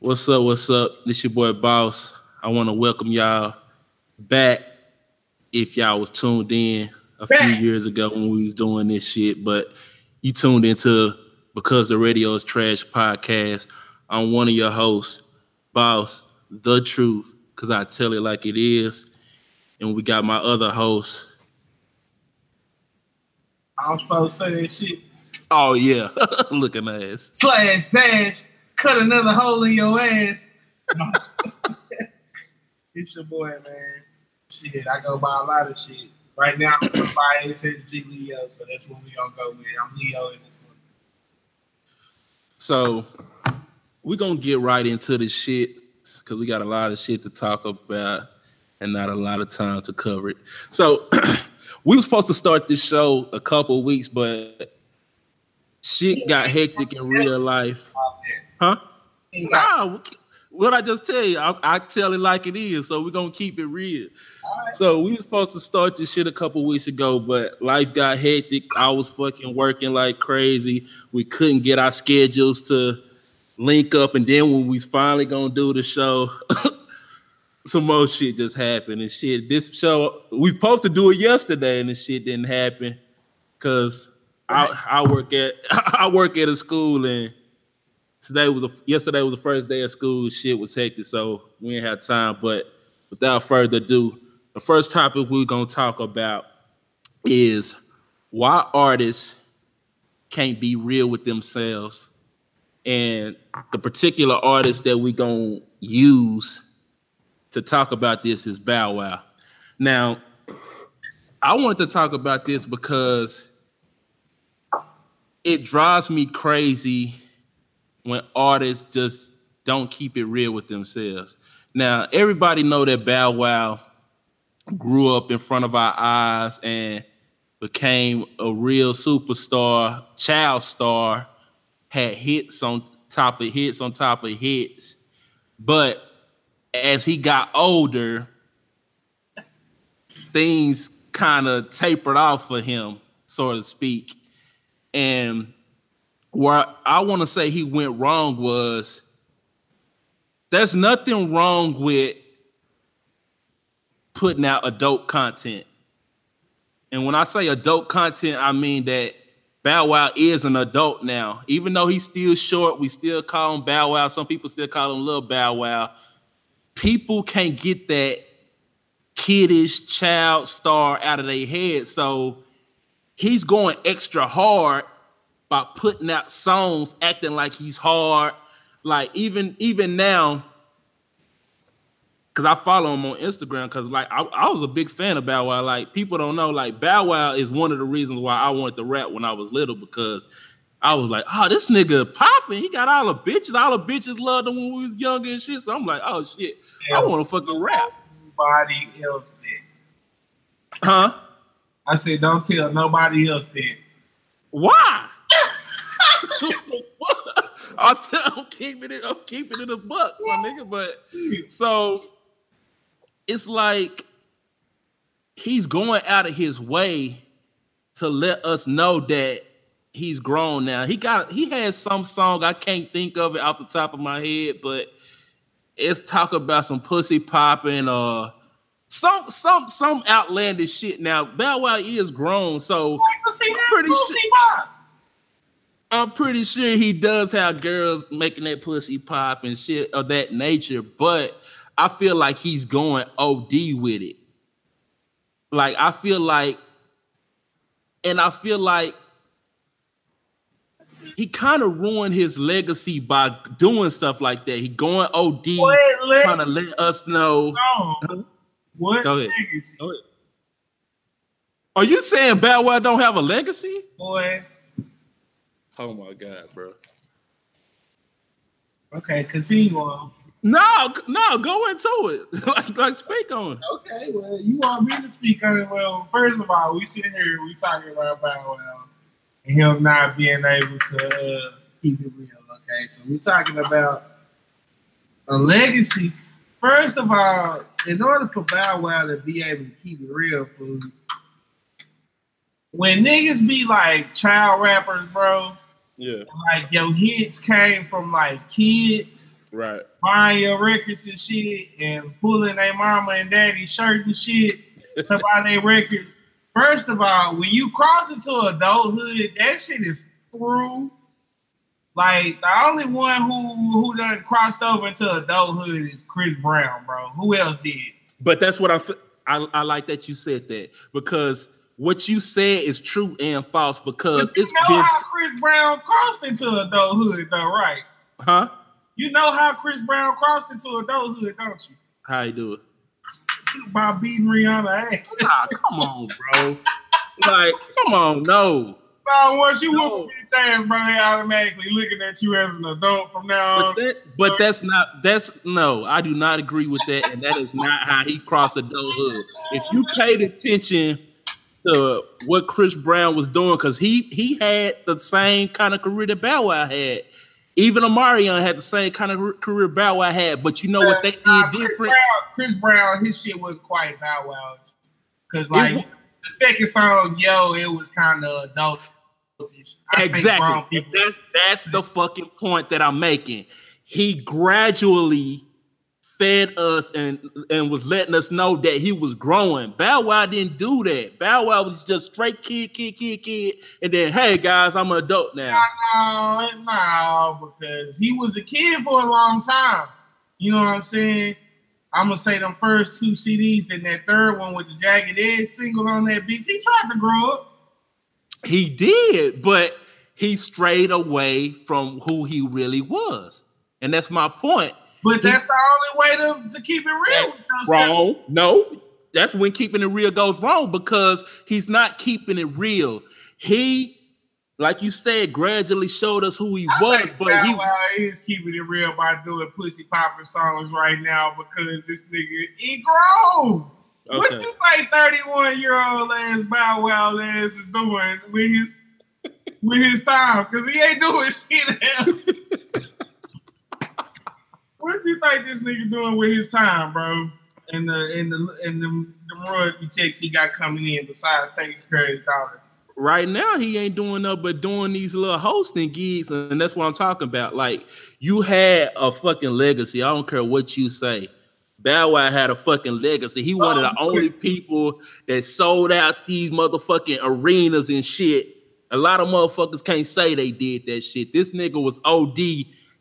What's up? What's up? This your boy Boss. I want to welcome y'all back. If y'all was tuned in a few years ago when we was doing this shit, but you tuned into because the radio is trash podcast. I'm one of your hosts, Boss, the truth, because I tell it like it is. And we got my other host. I'm supposed to say that shit. Oh yeah, looking ass. Slash dash, cut another hole in your ass. it's your boy, man. Shit, I go by a lot of shit. Right now, I'm gonna by SSG Leo, so that's what we gonna go with. I'm Leo in this one. So we're gonna get right into the shit because we got a lot of shit to talk about and not a lot of time to cover it. So we were supposed to start this show a couple weeks, but shit got hectic in real life. Oh, Huh? Nah, what I just tell you, I, I tell it like it is. So we're gonna keep it real. Alright. So we were supposed to start this shit a couple weeks ago, but life got hectic. I was fucking working like crazy. We couldn't get our schedules to link up, and then when we was finally gonna do the show, some more shit just happened and shit. This show we supposed to do it yesterday, and this shit didn't happen because I I work at I work at a school and today was a, yesterday was the first day of school. Shit was hectic, so we didn't have time. But without further ado, the first topic we're gonna talk about is why artists can't be real with themselves, and the particular artist that we're gonna use to talk about this is Bow Wow. Now, I wanted to talk about this because it drives me crazy when artists just don't keep it real with themselves. Now, everybody know that Bow Wow grew up in front of our eyes and became a real superstar, child star, had hits on top of hits on top of hits. But as he got older, things kind of tapered off for him, so to speak. And where I want to say he went wrong was there's nothing wrong with putting out adult content. And when I say adult content, I mean that Bow Wow is an adult now. Even though he's still short, we still call him Bow Wow. Some people still call him Little Bow Wow. People can't get that kiddish child star out of their head. So he's going extra hard by putting out songs, acting like he's hard. Like even even now, because I follow him on Instagram, because like I, I was a big fan of Bow Wow. Like people don't know, like Bow Wow is one of the reasons why I wanted to rap when I was little because I was like, oh, this nigga popping. He got all the bitches. All the bitches loved him when we was younger and shit. So I'm like, oh shit, I want to fucking rap, Nobody else did. huh? I said, don't tell nobody else did. Why? I'm, I'm keeping it. I'm keeping it a buck, my nigga. But so it's like he's going out of his way to let us know that he's grown now. He got he has some song I can't think of it off the top of my head, but it's talk about some pussy popping or some some some outlandish shit. Now Bow Wow is grown, so like to see that Pretty sure-. I'm pretty sure he does have girls making that pussy pop and shit of that nature, but I feel like he's going OD with it. Like I feel like, and I feel like he kind of ruined his legacy by doing stuff like that. He going OD, What trying to let us know. No. What Go ahead. legacy? Are you saying Bow Wow don't have a legacy? Boy. Oh my god, bro. Okay, continue on. No, no, go into it. like, like speak on it. Okay, well, you want me to speak on it. Well, first of all, we sit here, we talking about Bow Wow and him not being able to uh, keep it real. Okay, so we talking about a legacy. First of all, in order for Bow Wow to be able to keep it real, food, when niggas be like child rappers, bro, Yeah. like your hits came from like kids Right. buying your records and shit and pulling their mama and daddy shirt and shit to buy their records. First of all, when you cross into adulthood, that shit is through. Like the only one who who done crossed over into adulthood is Chris Brown, bro. Who else did? But that's what I, I I like that you said that because what you said is true and false because But you it's know been how Chris Brown crossed into adulthood, though, right? huh? You know how Chris Brown crossed into adulthood, don't you? How you do it? By beating Rihanna ass. Nah, come on, bro. Like, come on, no. No, once you No. whoop ass, bro, they automatically looking at you as an adult from now But on. that, but that's not that's no, I do not agree with that, and that is not how he crossed adulthood. If you paid attention to what Chris Brown was doing, because he he had the same kind of career that Bow Wow had. Even Omarion had the same kind of career Bow Wow had, but you know what they did Chris different? Brown, Chris Brown, his shit wasn't quite Bow Wow. Because like the second song, yo, it was kind of adult. Exactly. That's that's the fucking point that I'm making. He gradually fed us and and was letting us know that he was growing. Bow Wow didn't do that. Bow Wow was just straight kid, kid, kid, kid, and then hey guys, I'm an adult now. No, no, because he was a kid for a long time. You know what I'm saying? I'm gonna say them first two CDs, then that third one with the Jagged Edge single on that beat. He tried to grow up. He did, but he strayed away from who he really was, and that's my point. But that's the only way to, to keep it real wrong. No, that's when keeping it real goes wrong because he's not keeping it real. He, like you said, gradually showed us who he I was, but he is keeping it real by doing pussy popping songs right now because this nigga he grown. What you think 31 year old ass Bow Wow ass is doing with his with his time? Cause he ain't doing shit else. what do you think this nigga doing with his time, bro? And the and the and the, the royalty checks he got coming in besides taking care of his daughter. right now he ain't doing nothing but doing these little hosting gigs, and that's what I'm talking about. Like you had a fucking legacy. I don't care what you say. Bow Wow had a fucking legacy. He one of the Oh, only people that sold out these motherfucking arenas and shit. A lot of motherfuckers can't say they did that shit. This nigga was OD,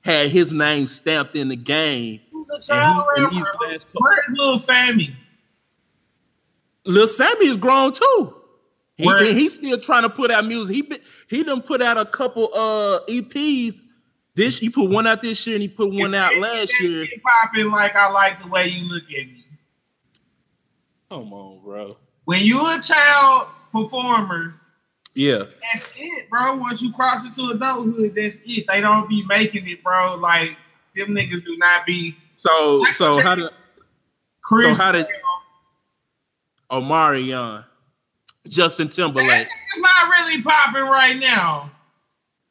had his name stamped in the game. Who's a child he- rapper? these last couple- Where's little Sammy? Little Sammy is grown too. He, Where- and he's still trying to put out music. He been, he done put out a couple uh EPs. This he put one out this year and he put one out last year. Popping like I like the way you look at me. Come on, bro. When you a child performer, Yeah, that's it, bro. Once you cross into adulthood, that's it. They don't be making it, bro. Like them niggas do not be so so how did Chris. So how did-. Omarion, Justin Timberlake? It's not really popping right now.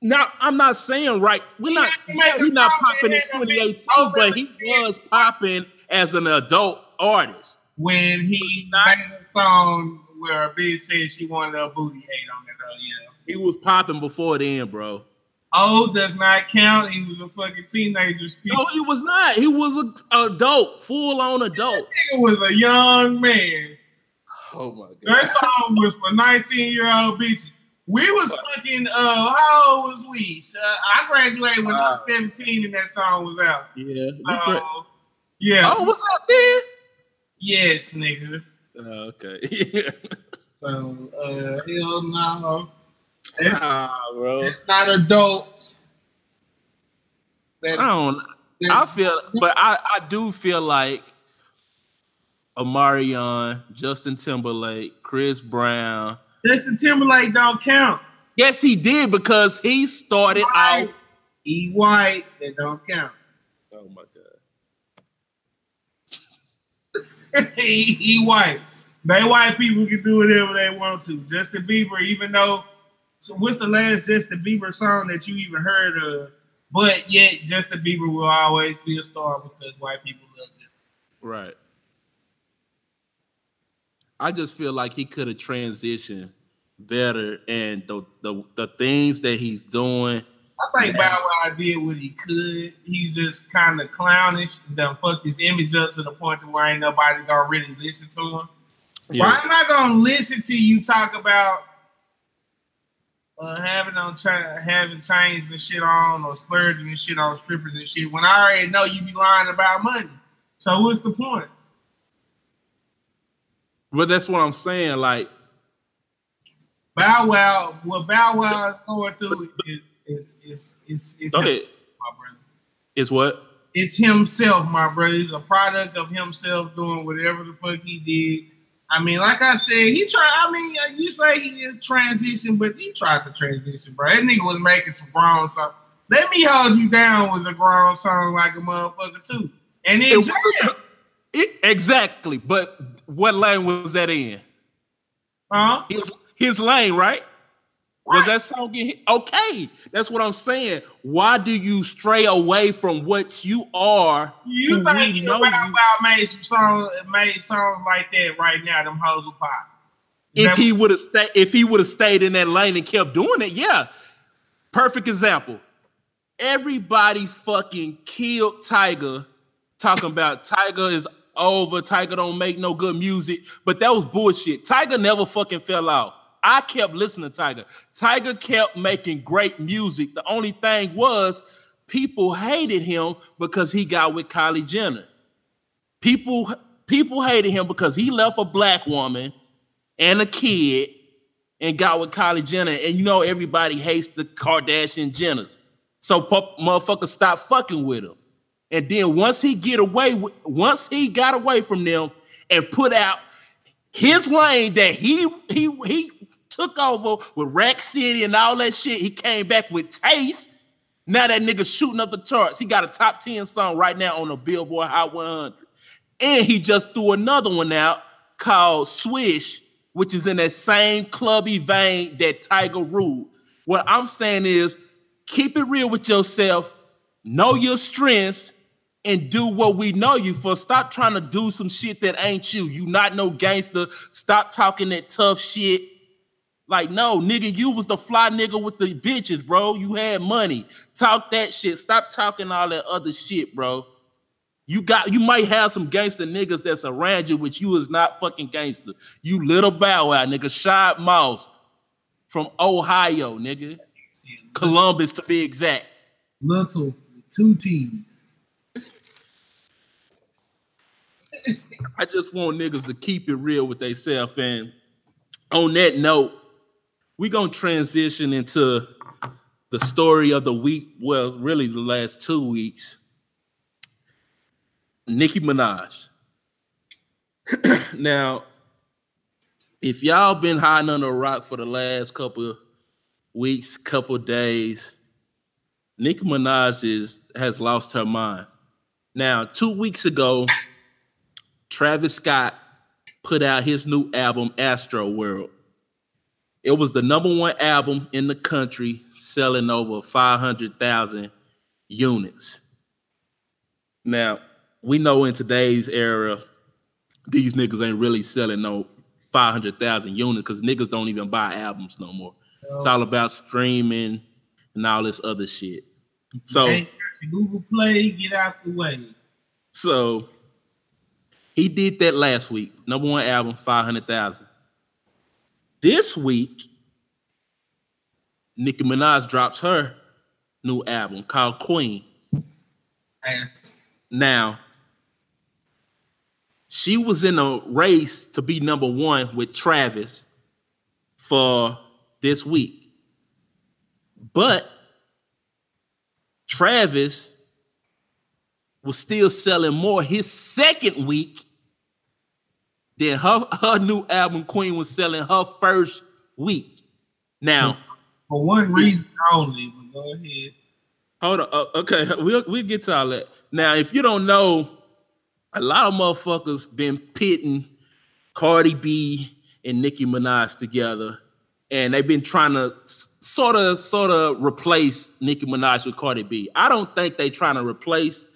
Now I'm not saying right. We're He not. He's not popping in and a 2018, but he was popping as an adult artist. When he Not- made a song where a bitch said she wanted a booty hate on yeah. He was popping before then, bro. Old does not count. He was a fucking teenager still. No, he was not. He was an adult, full on adult. Nigga was a young man. Oh my god. That song was for 19 year old bitches. We was fucking, uh, how old was we? So I graduated when I was 17 and that song was out. Yeah. So, yeah. oh, what's up, there? Yes, nigga. Oh, okay. So, uh, hell no. It's, ah, bro. it's not adult. That- I don't. I feel, but I I do feel like Omarion, Justin Timberlake, Chris Brown. Justin Timberlake don't count. Yes, he did because he started White. out. He white, that don't count. Oh my god. he, he white. They white people can do whatever they want to. Justin Bieber, even though so what's the last Justin Bieber song that you even heard of? But yet Justin Bieber will always be a star because white people love him. Right. I just feel like he could have transitioned better, and the, the the things that he's doing I think Bow Wow did what he could. He just kind of clownish, done fucked his image up to the point to where ain't nobody gonna really listen to him. Yeah. Why am I gonna listen to you talk about uh, having on cha- having chains and shit on, or splurging and shit on strippers and shit when I already know you be lying about money? So what's the point? But that's what I'm saying. Like Bow Wow, what Bow Wow is going through is is is is, is okay. my brother. Is what? It's himself, my brother. He's a product of himself doing whatever the fuck he did. I mean, like I said, he tried. I mean, uh, you say he transition, but he tried to transition, bro. That nigga was making some grown song. Let me hold you down was a grown song like a motherfucker too, and then it, it, exactly. But what lane was that in? Huh? His, his lane, right? Was that song get Okay, that's what I'm saying. Why do you stray away from what you are? You think know Bow made some songs, made songs like that right now? Them hoes will pop. If he would have stayed, if he would have stayed in that lane and kept doing it, yeah. Perfect example. Everybody fucking killed Tyga, talking about Tyga is over. Tyga don't make no good music, but that was bullshit. Tyga never fucking fell off. I kept listening to Tyga. Tyga kept making great music. The only thing was people hated him because he got with Kylie Jenner. People people hated him because he left a black woman and a kid and got with Kylie Jenner. And you know everybody hates the Kardashian Jenners. So motherfuckers stop fucking with him. And then once he get away, once he got away from them and put out his lane that he he he took over with Rack City and all that shit. He came back with Taste. Now that nigga shooting up the charts. He got a top 10 song right now on the Billboard Hot 100. And he just threw another one out called Swish, which is in that same clubby vein that Tyga ruled. What I'm saying is keep it real with yourself, know your strengths, and do what we know you for. Stop trying to do some shit that ain't you. You not no gangster. Stop talking that tough shit like, no, nigga, you was the fly nigga with the bitches, bro. You had money. Talk that shit. Stop talking all that other shit, bro. You got you might have some gangster niggas that's around you, which you is not fucking gangster. You little bow wow, nigga. Shad Moss from Ohio, nigga. Columbus to be exact. Little two teams. I just want niggas to keep it real with themselves. And on that note, we're gonna transition into the story of the week. Well, really the last two weeks. Nicki Minaj. now, if y'all been hiding under a rock for the last couple weeks, couple days, Nicki Minaj is has lost her mind. Now, two weeks ago, Travis Scott put out his new album, Astroworld. It was the number one album in the country, selling over 500,000 units. Now, we know in today's era, these niggas ain't really selling no 500,000 units because niggas don't even buy albums no more. Oh. It's all about streaming and all this other shit. So, Google Play, get out the way. So, he did that last week. Number one album, 500,000. This week, Nicki Minaj drops her new album called Queen. Now, she was in a race to be number one with Travis for this week. But Travis was still selling more his second week then her her new album Queen was selling her first week. Now, for one reason only. Go ahead. Hold on. Uh, okay, we'll we'll get to all that. Now, if you don't know, a lot of motherfuckers been pitting Cardi B and Nicki Minaj together, and they've been trying to sort of sort of replace Nicki Minaj with Cardi B. I don't think they trying to replace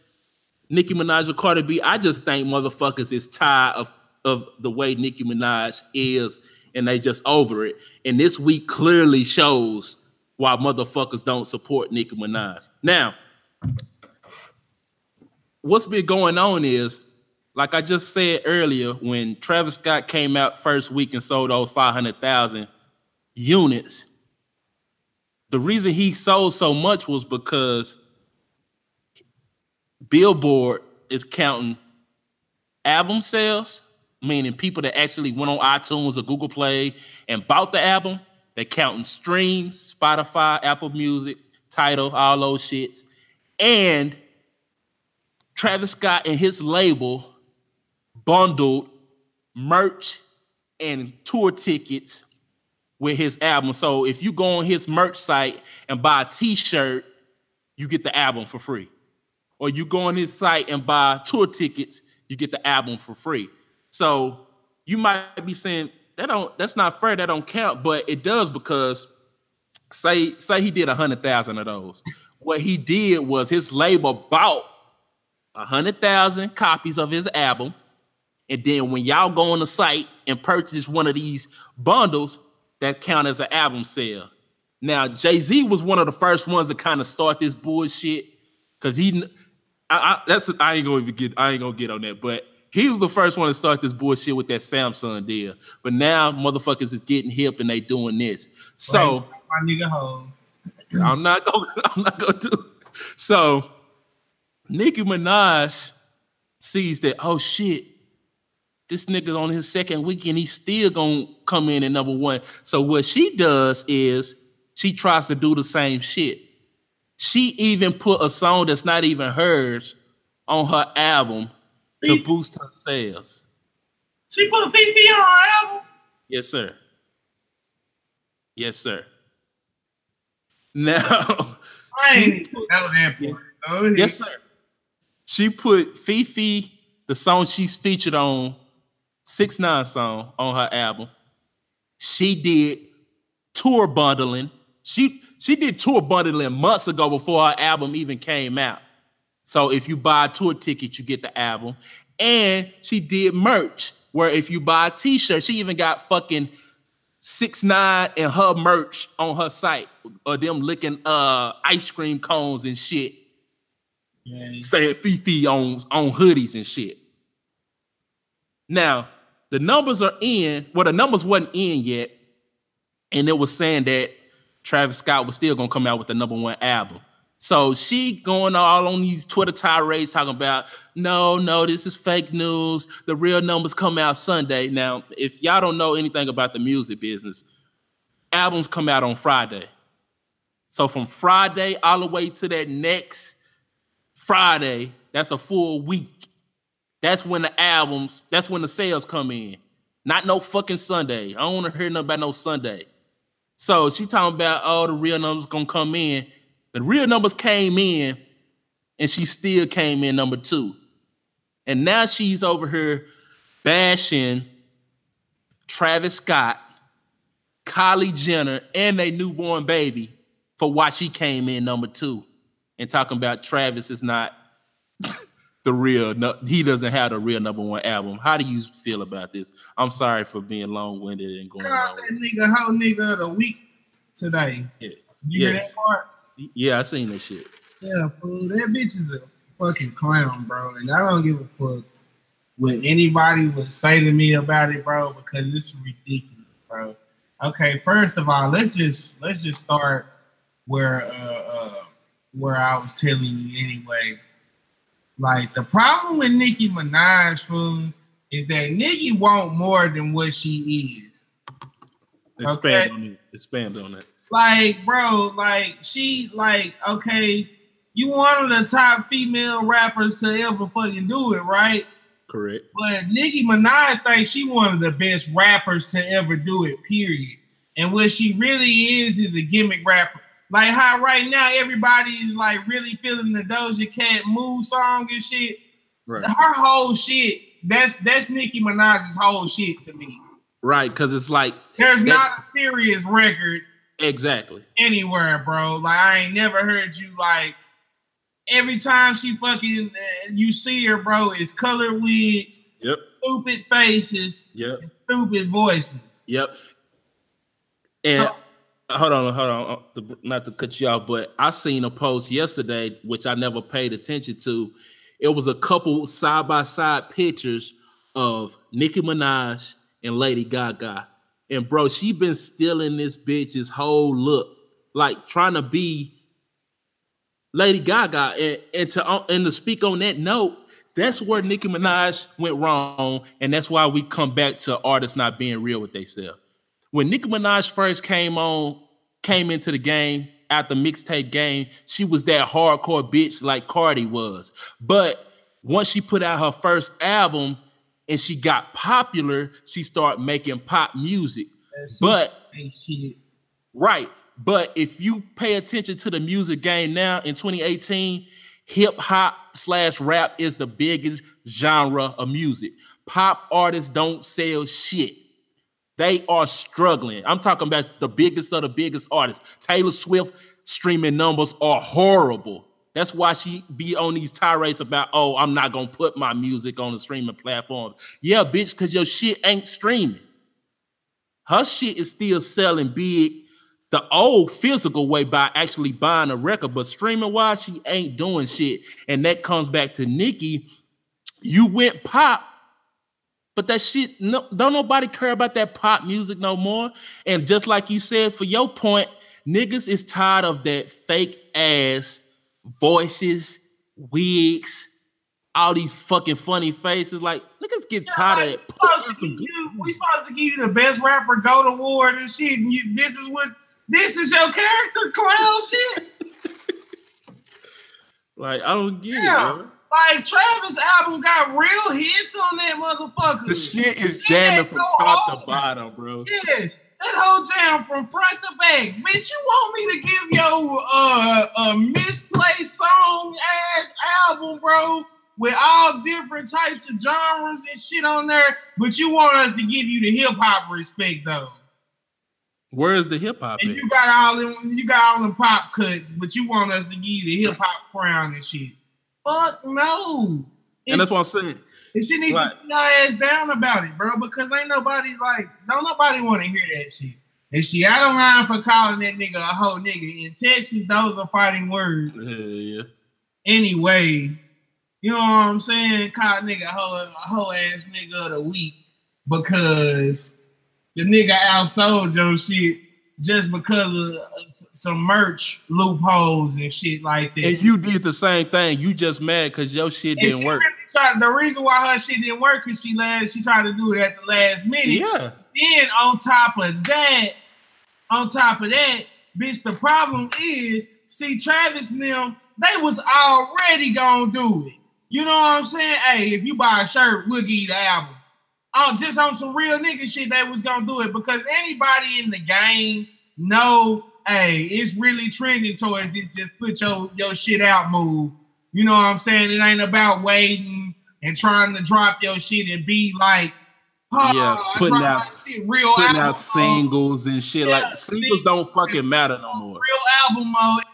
Nicki Minaj with Cardi B. I just think motherfuckers is tired of of the way Nicki Minaj is, and they just over it. And this week clearly shows why motherfuckers don't support Nicki Minaj. Now, what's been going on is, like I just said earlier, when Travis Scott came out first week and sold those 500,000 units, the reason he sold so much was because Billboard is counting album sales, meaning people that actually went on iTunes or Google Play and bought the album. They're counting streams, Spotify, Apple Music, Tidal, all those shits. And Travis Scott and his label bundled merch and tour tickets with his album. So if you go on his merch site and buy a t-shirt, you get the album for free. Or you go on his site and buy tour tickets, you get the album for free. So you might be saying that don't that's not fair, that don't count, but it does because say say he did a hundred thousand of those. What he did was his label bought a hundred thousand copies of his album, and then when y'all go on the site and purchase one of these bundles, that count as an album sale. Now Jay Z was one of the first ones to kind of start this bullshit because he I, I, that's I ain't gonna even get I ain't gonna get on that, but he was the first one to start this bullshit with that Samsung deal. But now motherfuckers is getting hip and they doing this. So my nigga home. I'm not gonna I'm not gonna do so. Nicki Minaj sees that oh shit, this nigga on his second weekend, he's still gonna come in at number one. So what she does is she tries to do the same shit. She even put a song that's not even hers on her album to boost her sales. She put FEFE on her album. Yes, sir. Yes, sir. Now, I ain't know that part. yes, sir. She put FEFE, the song she's featured on, six nine song on her album. She did tour bundling. She she did tour bundling months ago before her album even came out. So if you buy a tour ticket, you get the album. And she did merch where if you buy a t-shirt, she even got fucking six nine and her merch on her site or them licking uh ice cream cones and shit. Yeah. Saying FEFE on on hoodies and shit. Now, the numbers are in, well, the numbers wasn't in yet, and it was saying that Travis Scott was still gonna come out with the number one album. So she going all on these Twitter tirades talking about no, no, this is fake news. The real numbers come out Sunday. Now, if y'all don't know anything about the music business, albums come out on Friday. So from Friday all the way to that next Friday, that's a full week. That's when the albums, that's when the sales come in. Not no fucking Sunday. I don't want to hear nothing about no Sunday. So she talking about all oh, the real numbers gonna come in. The real numbers came in, and she still came in number two. And now she's over here bashing Travis Scott, Kylie Jenner, and a newborn baby for why she came in number two. And talking about Travis is not the real, no, he doesn't have the real number one album. How do you feel about this? I'm sorry for being long winded and going Girl, that nigga, whole nigga of the week today. Yeah. You hear Yes. that part? Yeah, I seen that shit. Yeah, fool. That bitch is a fucking clown, bro. And I don't give a fuck what anybody would say to me about it, bro, because it's ridiculous, bro. Okay, first of all, let's just let's just start where uh, uh where I was telling you anyway. Like the problem with Nicki Minaj, fool, is that Nicki want more than what she is. Expand on it. Expand on that. Like, bro, like she like, okay, you one of the top female rappers to ever fucking do it, right? Correct. But Nicki Minaj thinks she one of the best rappers to ever do it, period. And what she really is is a gimmick rapper. Like how right now everybody is like really feeling the Doja Cat move song and shit. Right. Her whole shit, that's that's Nicki Minaj's whole shit to me. Right, because it's like There's That- not a serious record exactly. anywhere, bro. Like I ain't never heard you like every time she fucking uh, you see her, bro. It's colored wigs, Yep. stupid faces, Yep. stupid voices. Yep. And So- hold on, hold on, uh, not to cut you off, but I seen a post yesterday which I never paid attention to. It was a couple side by side pictures of Nicki Minaj and Lady Gaga, and bro, she been stealing this bitch's whole look, like trying to be Lady Gaga, and, and to uh, and to speak on that note, that's where Nicki Minaj went wrong, and that's why we come back to artists not being real with themselves. When Nicki Minaj first came on, came into the game after the mixtape game, she was that hardcore bitch like Cardi was. But once she put out her first album and she got popular, she started making pop music. But right, but if you pay attention to the music game now in 2018, hip hop slash rap is the biggest genre of music. Pop artists don't sell shit. They are struggling. I'm talking about the biggest of the biggest artists. Taylor Swift streaming numbers are horrible. That's why she be on these tirades about, oh, I'm not gonna put my music on the streaming platforms. Yeah, bitch, because your shit ain't streaming. Her shit is still selling big the old physical way by actually buying a record, but streaming wise, she ain't doing shit. And that comes back to Nicki. You went pop, but that shit, no, don't nobody care about that pop music no more. And just like you said, for your point, niggas is tired of that fake ass voices, wigs, all these fucking funny faces. Like niggas get yeah, tired like, of it. Supposed you, we supposed to give you the best rapper gold award and shit. And you, this is what this is your character, clown shit. like I don't get yeah. it, bro. Like Travis album got real hits on that motherfucker. The shit is jamming from top to bottom, bro. Yes. That whole jam from front to back. Bitch, you want me to give your uh a misplaced song ass album, bro, with all different types of genres and shit on there, but you want us to give you the hip hop respect though. Where is the hip hop? You got all them, you got all them pop cuts, but you want us to give you the hip hop crown and shit. Fuck no. It's, and that's what I'm saying. And she needs right. to sit her ass down about it, bro, because ain't nobody like, don't nobody want to hear that shit. And she out of line for calling that nigga a whole nigga. In Texas, those are fighting words. Yeah, yeah. Anyway, you know what I'm saying? Call a nigga a whole, a whole ass nigga of the week because the nigga outsold your shit just because of uh, some merch loopholes and shit like that. And you did the same thing. You just mad because your shit and didn't work. Really tried, the reason why her shit didn't work because she last she tried to do it at the last minute. Yeah. Then on top of that, on top of that, bitch, the problem is, see, Travis and them, they was already gonna do it. You know what I'm saying? Hey, if you buy a shirt, we'll give you the album on just on some real nigga shit that was gonna do it because anybody in the game know, hey, it's really trending towards this just put your your shit out move. You know what I'm saying? It ain't about waiting and trying to drop your shit and be like, oh, yeah, putting out shit, real putting out singles and shit. Yeah, like singles don't fucking matter no more. Real album mode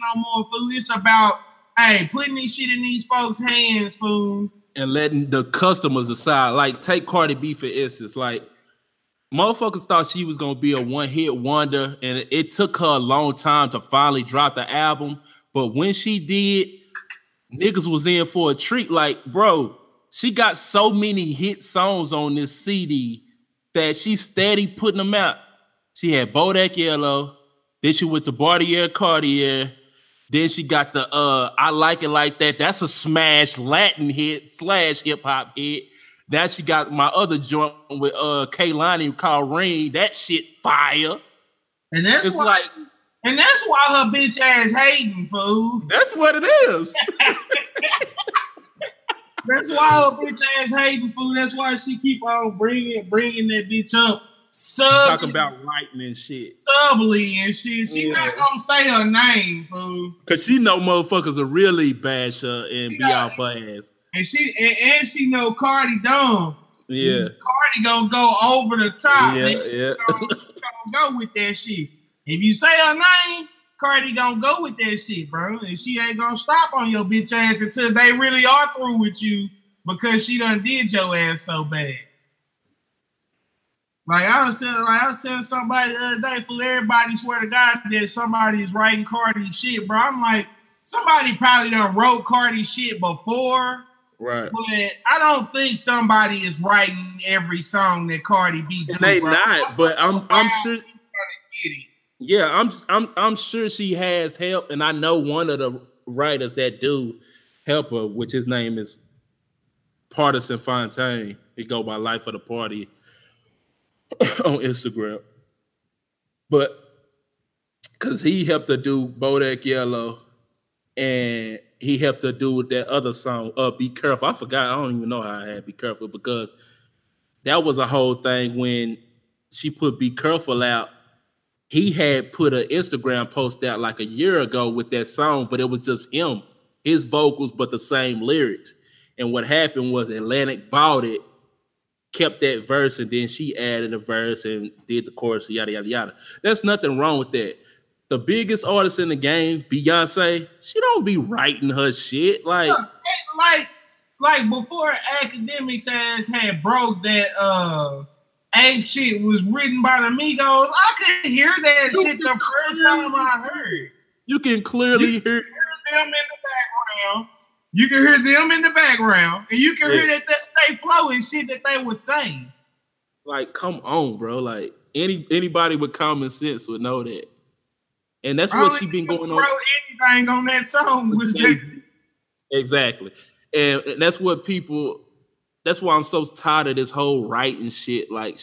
no more. Fool. It's about hey, putting this shit in these folks' hands, fool and letting the customers decide. Like, take Cardi B for instance. Like, motherfuckers thought she was gonna be a one-hit wonder, and it, it took her a long time to finally drop the album. But when she did, niggas was in for a treat. Like, bro, she got so many hit songs on this CD that she steady putting them out. She had Bodak Yellow, then she went to Bartier Cardi, then she got the uh I like it like that. That's a smash Latin hit slash hip hop hit. Now she got my other joint with uh Kehlani called Ring. That shit fire. And that's it's why, like and that's why her bitch ass hating fool. That's what it is. that's why her bitch ass hating fool. That's why she keep on bringing bringing that bitch up Sub talking about writing and shit. Stubbly and shit. She yeah. not gonna say her name, fool. Cause she know motherfuckers are really bash her and she be off her ass. And she and, and she know Cardi dumb. Yeah. Cardi gonna go over the top. Yeah, yeah. Gonna, gonna go with that shit. If you say her name, Cardi gonna go with that shit, bro. And she ain't gonna stop on your bitch ass until they really are through with you because she done did your ass so bad. Like I was telling, like I was telling somebody the other day, for everybody swear to God that somebody is writing Cardi shit, bro. I'm like, somebody probably done wrote Cardi shit before, right? But I don't think somebody is writing every song that Cardi B. And they bro. not, but I'm I'm sure. Yeah, I'm I'm I'm sure she has help, and I know one of the writers that do help her, which his name is Pardison Fontaine. He go by Life of the Party on Instagram. But because he helped to do Bodak Yellow and he helped to do with that other song, uh, Be Careful. I forgot, I don't even know how I had Be Careful because that was a whole thing when she put Be Careful out. He had put an Instagram post out like a year ago with that song, but it was just him, his vocals, but the same lyrics. And what happened was Atlantic bought it kept that verse and then she added a verse and did the chorus, yada yada yada. There's nothing wrong with that. The biggest artist in the game, Beyonce, she don't be writing her shit like like like before academics ass had broke that uh ape shit was written by the Migos. I could hear that you shit the first time I heard. You can clearly you hear, hear them in the background you can hear them in the background, and you can yeah. hear that, that stay and shit that they would say. Like, come on, bro. Like any anybody with common sense would know that. And that's what she been going on. Anything on that song was exactly, and that's what people. That's why I'm so tired of this whole writing shit. Like,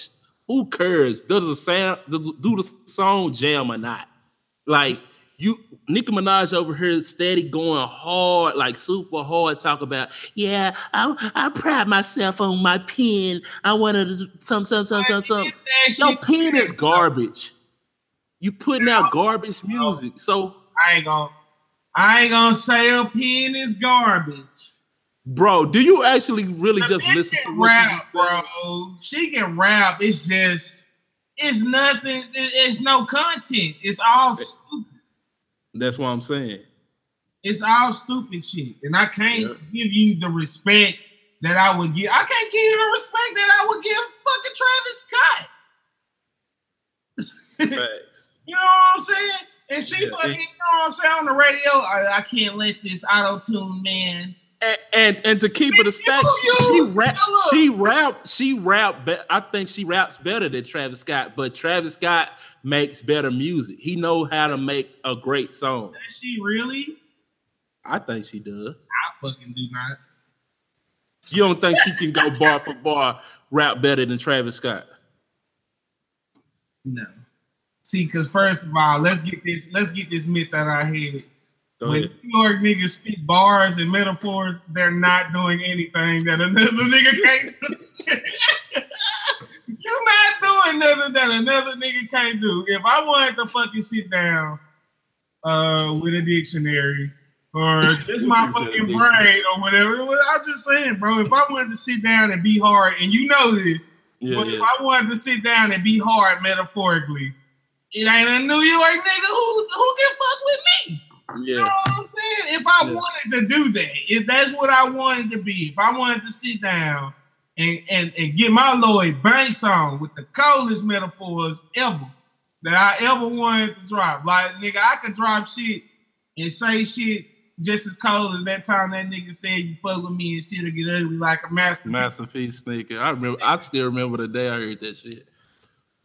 who cares? Does the sound do the song jam or not? Like you Nicki Minaj over here steady going hard, like super hard, talk about, yeah, I, I pride myself on my pen. I wanted to some, some, some, some, some. Your pen is garbage. You putting out garbage music. So I ain't gonna I ain't gonna say a pen is garbage. Bro, do you actually really the just listen to rap, bro? She can rap. It's just it's nothing, it's no content. It's all stupid. That's what I'm saying. It's all stupid shit, and I can't yep. give you the respect that I would give. I can't give you the respect that I would give fucking Travis Scott. Facts. you know what I'm saying? And she yeah, fucking, you know what I'm saying on the radio. I, I can't let this auto tune man and, and, and to keep it a stack, she, rap, she rap, she rap. But I think she raps better than Travis Scott, but Travis Scott makes better music. He know how to make a great song. Does she really? I think she does. I fucking do not. You don't think she can go bar for bar rap better than Travis Scott? No. See, because first of all, let's get this let's get this myth out of our head. Go when ahead. New York niggas speak bars and metaphors, they're not doing anything that another nigga can't do. You're not doing nothing that another nigga can't do. If I wanted to fucking sit down uh, with a dictionary or just my fucking brain or whatever, I'm just saying, bro, if I wanted to sit down and be hard, and you know this, yeah, but yeah. if I wanted to sit down and be hard metaphorically, it ain't a New York nigga who, who can fuck with me. Yeah. You know what I'm saying? If I yeah. wanted to do that, if that's what I wanted to be, if I wanted to sit down and and, and get my Lloyd Banks on with the coldest metaphors ever that I ever wanted to drop. Like nigga, I could drop shit and say shit just as cold as that time that nigga said you fuck with me and shit'll get ugly like a masterpiece. Masterpiece sneaker. I remember I still remember the day I heard that shit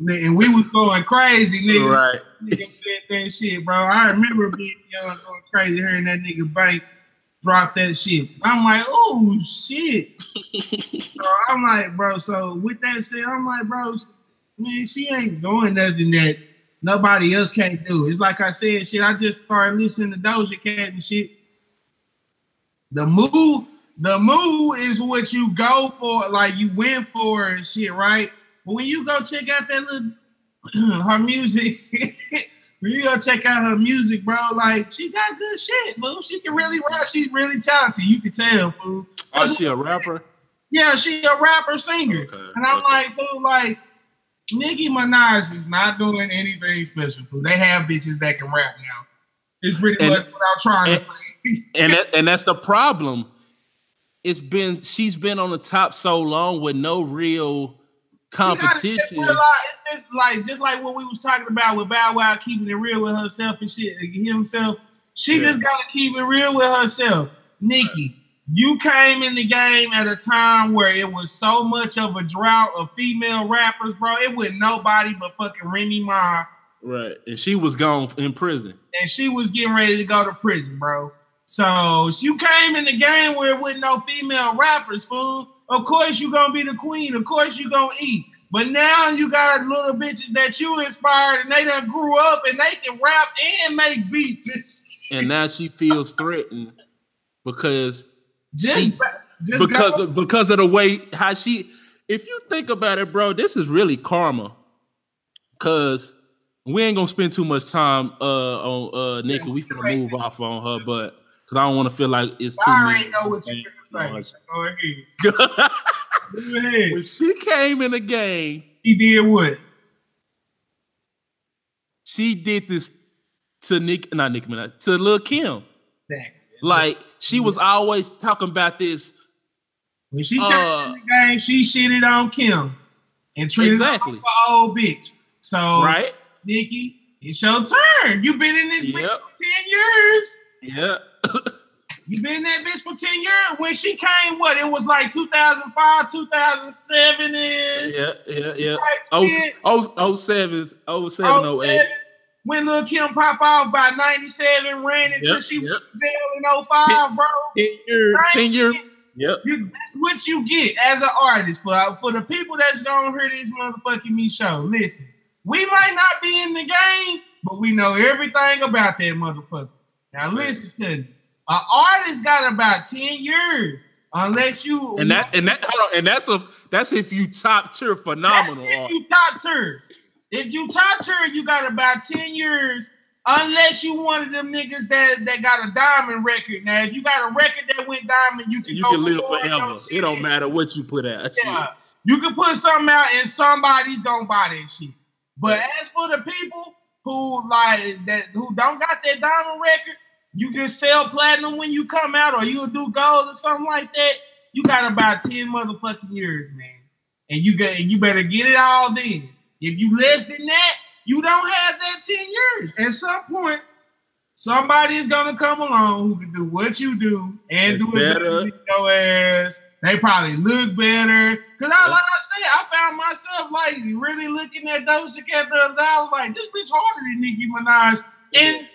and we was going crazy, nigga. Right. Nigga said that shit, bro. I remember being young, going crazy, hearing that nigga Banks drop that shit. I'm like, oh shit. so I'm like, bro. So with that said, I'm like, bro, man, she ain't doing nothing that nobody else can't do. It's like I said, shit. I just started listening to Doja Cat and shit. The move, the move is what you go for, like you went for and shit, right? But when you go check out that little her music, you go check out her music, bro, like she got good shit, boo. She can really rap. She's really talented. You can tell, fool. Oh, she a rapper? Yeah, she a rapper singer. Okay, and I'm okay. like, fool, like Nicki Minaj is not doing anything special. Fool. They have bitches that can rap now. It's pretty and, much what I'm trying and, to say. and that, and that's the problem. It's been she's been on the top so long with no real competition. It's just like just like what we was talking about with Bow Wow keeping it real with herself and shit, himself. She yeah. just gotta keep it real with herself. Nicki, you came in the game at a time where it was so much of a drought of female rappers, bro. It was nobody but fucking Remy Ma. Right. And she was gone in prison. And she was getting ready to go to prison, bro. So you came in the game where it wasn't no female rappers, fool. Of course you gonna be the queen. Of course you gonna eat. But now you got little bitches that you inspired and they done grew up and they can rap and make beats. And now she feels threatened because just, she, just because of, because of the way how she. If you think about it, bro, this is really karma. Cause we ain't gonna spend too much time uh on uh Nicki. We finna move off on her, but because I don't want to feel like it's too. Much. I already know what you finna say. Go ahead. Go ahead. When she came in the game, he did what? She did this to Nick, not Nick Minaj, to Lil Kim. Exactly. Like she was always talking about this. When she came uh, in the game, she shitted on Kim and treated exactly. her like an old bitch. So right, Nicki, it's your turn. You've been in this yep. bitch for ten years. Yeah. you been in that bitch for 10 years. When she came, what? It was like 2005, 2007. And yeah, yeah, yeah. Oh, oh, oh, 07, 07, 08 when Lil Kim pop off by 97, ran until yep, she yep. was in 05, bro. 10 years. 10 years. Yep. You, that's what you get as an artist. For, for the people that's gonna hear this motherfucking me show, listen, we might not be in the game, but we know everything about that motherfucker. Now listen to me. An artist got about 10 years. Unless you and that and that and that's a that's if you top tier phenomenal. if you top tier. If you top tier, you got about 10 years, unless you one of them niggas that, that got a diamond record. Now, if you got a record that went diamond, you can you can live forever. It don't matter what you put out. Yeah. Shit. You can put something out and somebody's gonna buy that shit. But as for the people who like that who don't got that diamond record, you just sell platinum when you come out, or you'll do gold or something like that. You got about 10 motherfucking years, man. And you got you better get it all then. If you less than that, you don't have that 10 years. At some point, somebody is gonna come along who can do what you do and it's do it better your ass. They probably look better. Cause I like I said, I found myself like really looking at Doja Cat the other day. I was like, this bitch harder than Nicki Minaj. And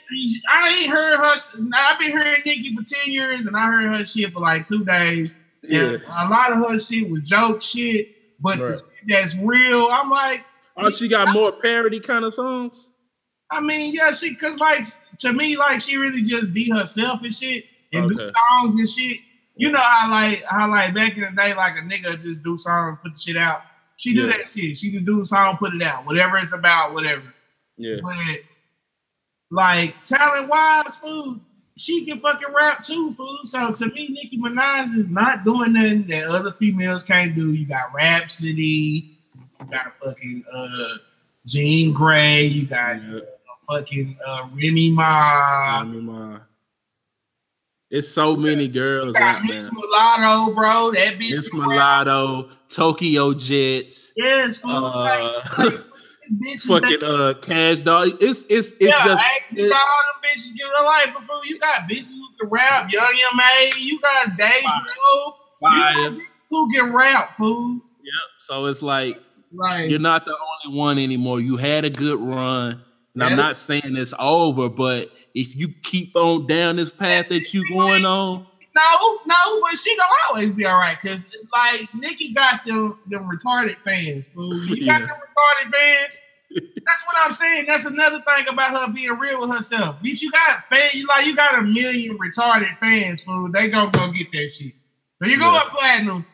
I ain't heard her. I've been hearing Nicki for 10 years, and I heard her shit for like two days. Yeah. a lot of her shit was joke shit, but right. that's real. I'm like, Oh, she got more parody kind of songs. I mean, yeah, she cause like to me, like she really just be herself and shit and okay. do songs and shit. You know how like how like back in the day, like a nigga just do songs, put the shit out. She do yeah. that shit. She just do a song, put it out, whatever it's about, whatever. Yeah. But like talent wise, food, she can fucking rap too, food. So to me, Nicki Minaj is not doing nothing that other females can't do. You got Rapsody, you got a fucking uh, Jean Grae. You got yeah. fucking uh, Remy Ma. Remy Ma. It's so many girls out there. Mulatto, bro. That bitch. It's Mulatto, Tokyo Jetz. Yes, uh, fucking uh, Cash Doll. It's it's it's yeah, just. You got all them bitches give a life before you got bitches who can rap. Young M.A. You got Dej Loaf. Who can rap, fool. Yep. So it's like Right. You're not the only one anymore. You had a good run. And I'm not saying it's over, but if you keep on down this path that you going on. No, no, but she gonna always be all right. Cause like Nicki got them them retarded fans. You yeah. got them retarded fans. That's what I'm saying. That's another thing about her being real with herself. Bitch, you got fans, you like you got a million retarded fans, fool. They gonna go get that shit. So you go yeah. up platinum.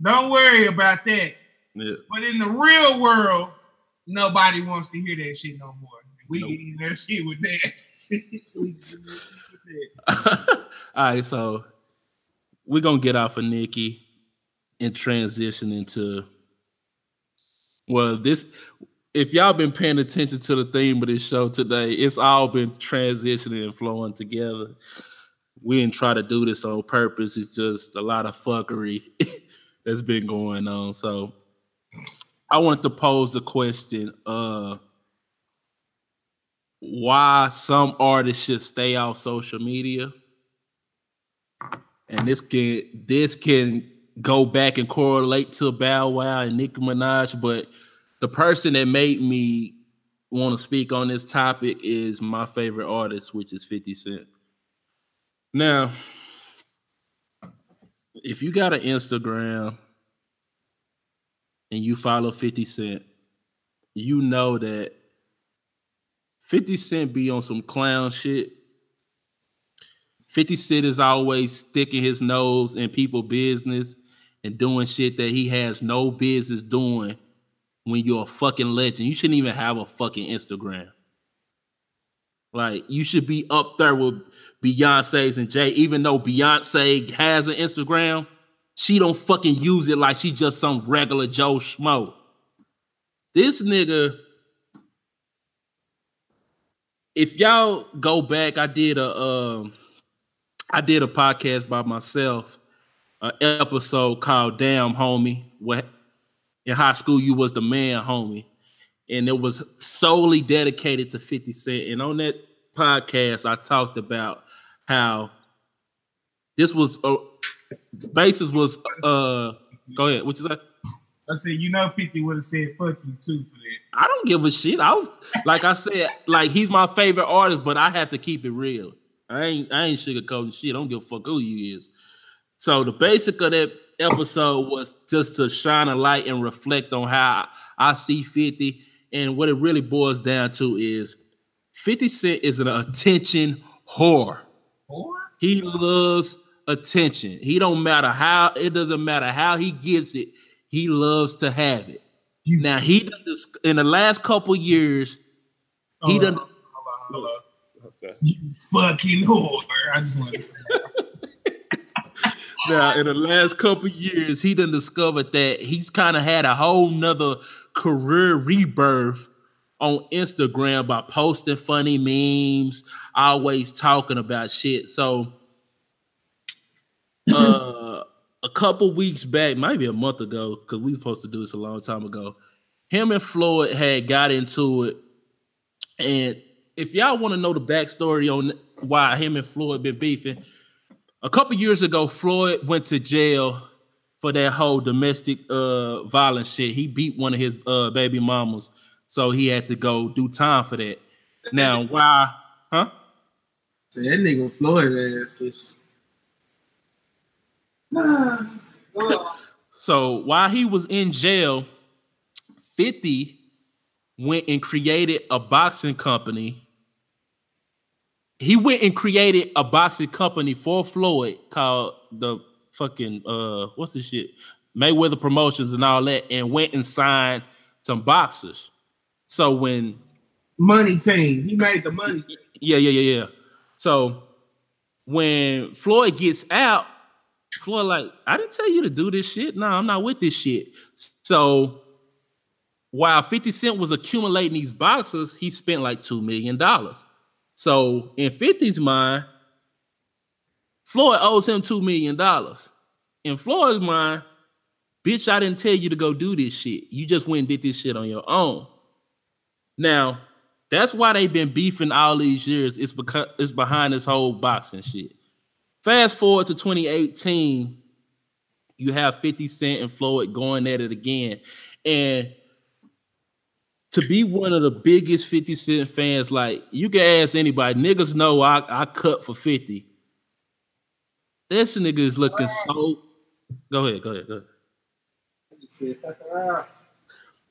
Don't worry about that. Yeah. But in the real world, nobody wants to hear that shit no more. We nope. getting that shit with that. All right, so we're gonna get off of Nicki and transition into well, this if y'all been paying attention to the theme of this show today, it's all been transitioning and flowing together. We didn't try to do this on purpose. It's just a lot of fuckery that's been going on. So I wanted to pose the question uh why some artists should stay off social media. And this can this can go back and correlate to Bow Wow and Nicki Minaj, but the person that made me want to speak on this topic is my favorite artist, which is 50 Cent. Now, if you got an Instagram and you follow 50 Cent, you know that 50 Cent be on some clown shit. 50 Cent is always sticking his nose in people business and doing shit that he has no business doing when you're a fucking legend. You shouldn't even have a fucking Instagram. Like you should be up there with Beyonce's and Jay, even though Beyonce has an Instagram, she don't fucking use it like she just some regular Joe Schmo. This nigga, if y'all go back, I did a um, I did a podcast by myself, an episode called "Damn Homie." What in high school you was the man, homie, and it was solely dedicated to Fifty Cent. And on that podcast, I talked about how this was a basis was uh go ahead. What you say? I said, you know, 50 would have said fuck you too. I don't give a shit. I was like I said, like he's my favorite artist, but I have to keep it real. I ain't I ain't sugarcoating shit. I don't give a fuck who you is. So the basic of that episode was just to shine a light and reflect on how I see 50. And what it really boils down to is 50 Cent is an attention whore. Whore? He loves attention. He don't matter how, it doesn't matter how he gets it. He loves to have it. You, now he done this, in the last couple years, he done. Hold on, hold on. You fucking whore. I just want to say now, in the last couple years, he done discovered that he's kind of had a whole nother career rebirth on Instagram by posting funny memes, always talking about shit. So, uh, a couple weeks back, maybe a month ago, because we were supposed to do this a long time ago, him and Floyd had got into it. And if y'all want to know the backstory on why him and Floyd been beefing, a couple years ago, Floyd went to jail for that whole domestic uh violence shit. He beat one of his uh baby mamas, so he had to go do time for that. Now, why? Huh? So that nigga Floyd ass is. So while he was in jail, 50 went and created a boxing company he went and created a boxing company for Floyd called the fucking uh what's the shit Mayweather Promotions and all that, and went and signed some boxers. So when money team, he made the money. Yeah, yeah, yeah, yeah. So when Floyd gets out, Floyd like, I didn't tell you to do this shit. No, I'm not with this shit. So while 50 Cent was accumulating these boxes, he spent like two million dollars. So in 50's mind, Floyd owes him $2 million. In Floyd's mind, bitch, I didn't tell you to go do this shit. You just went and did this shit on your own. Now, that's why they've been beefing all these years. It's because it's behind this whole boxing shit. Fast forward to 2018, you have 50 Cent and Floyd going at it again. And to be one of the biggest 50 Cent fans, like you can ask anybody, niggas know I, I cut for 50. This nigga is looking so. Go ahead, go ahead, go ahead.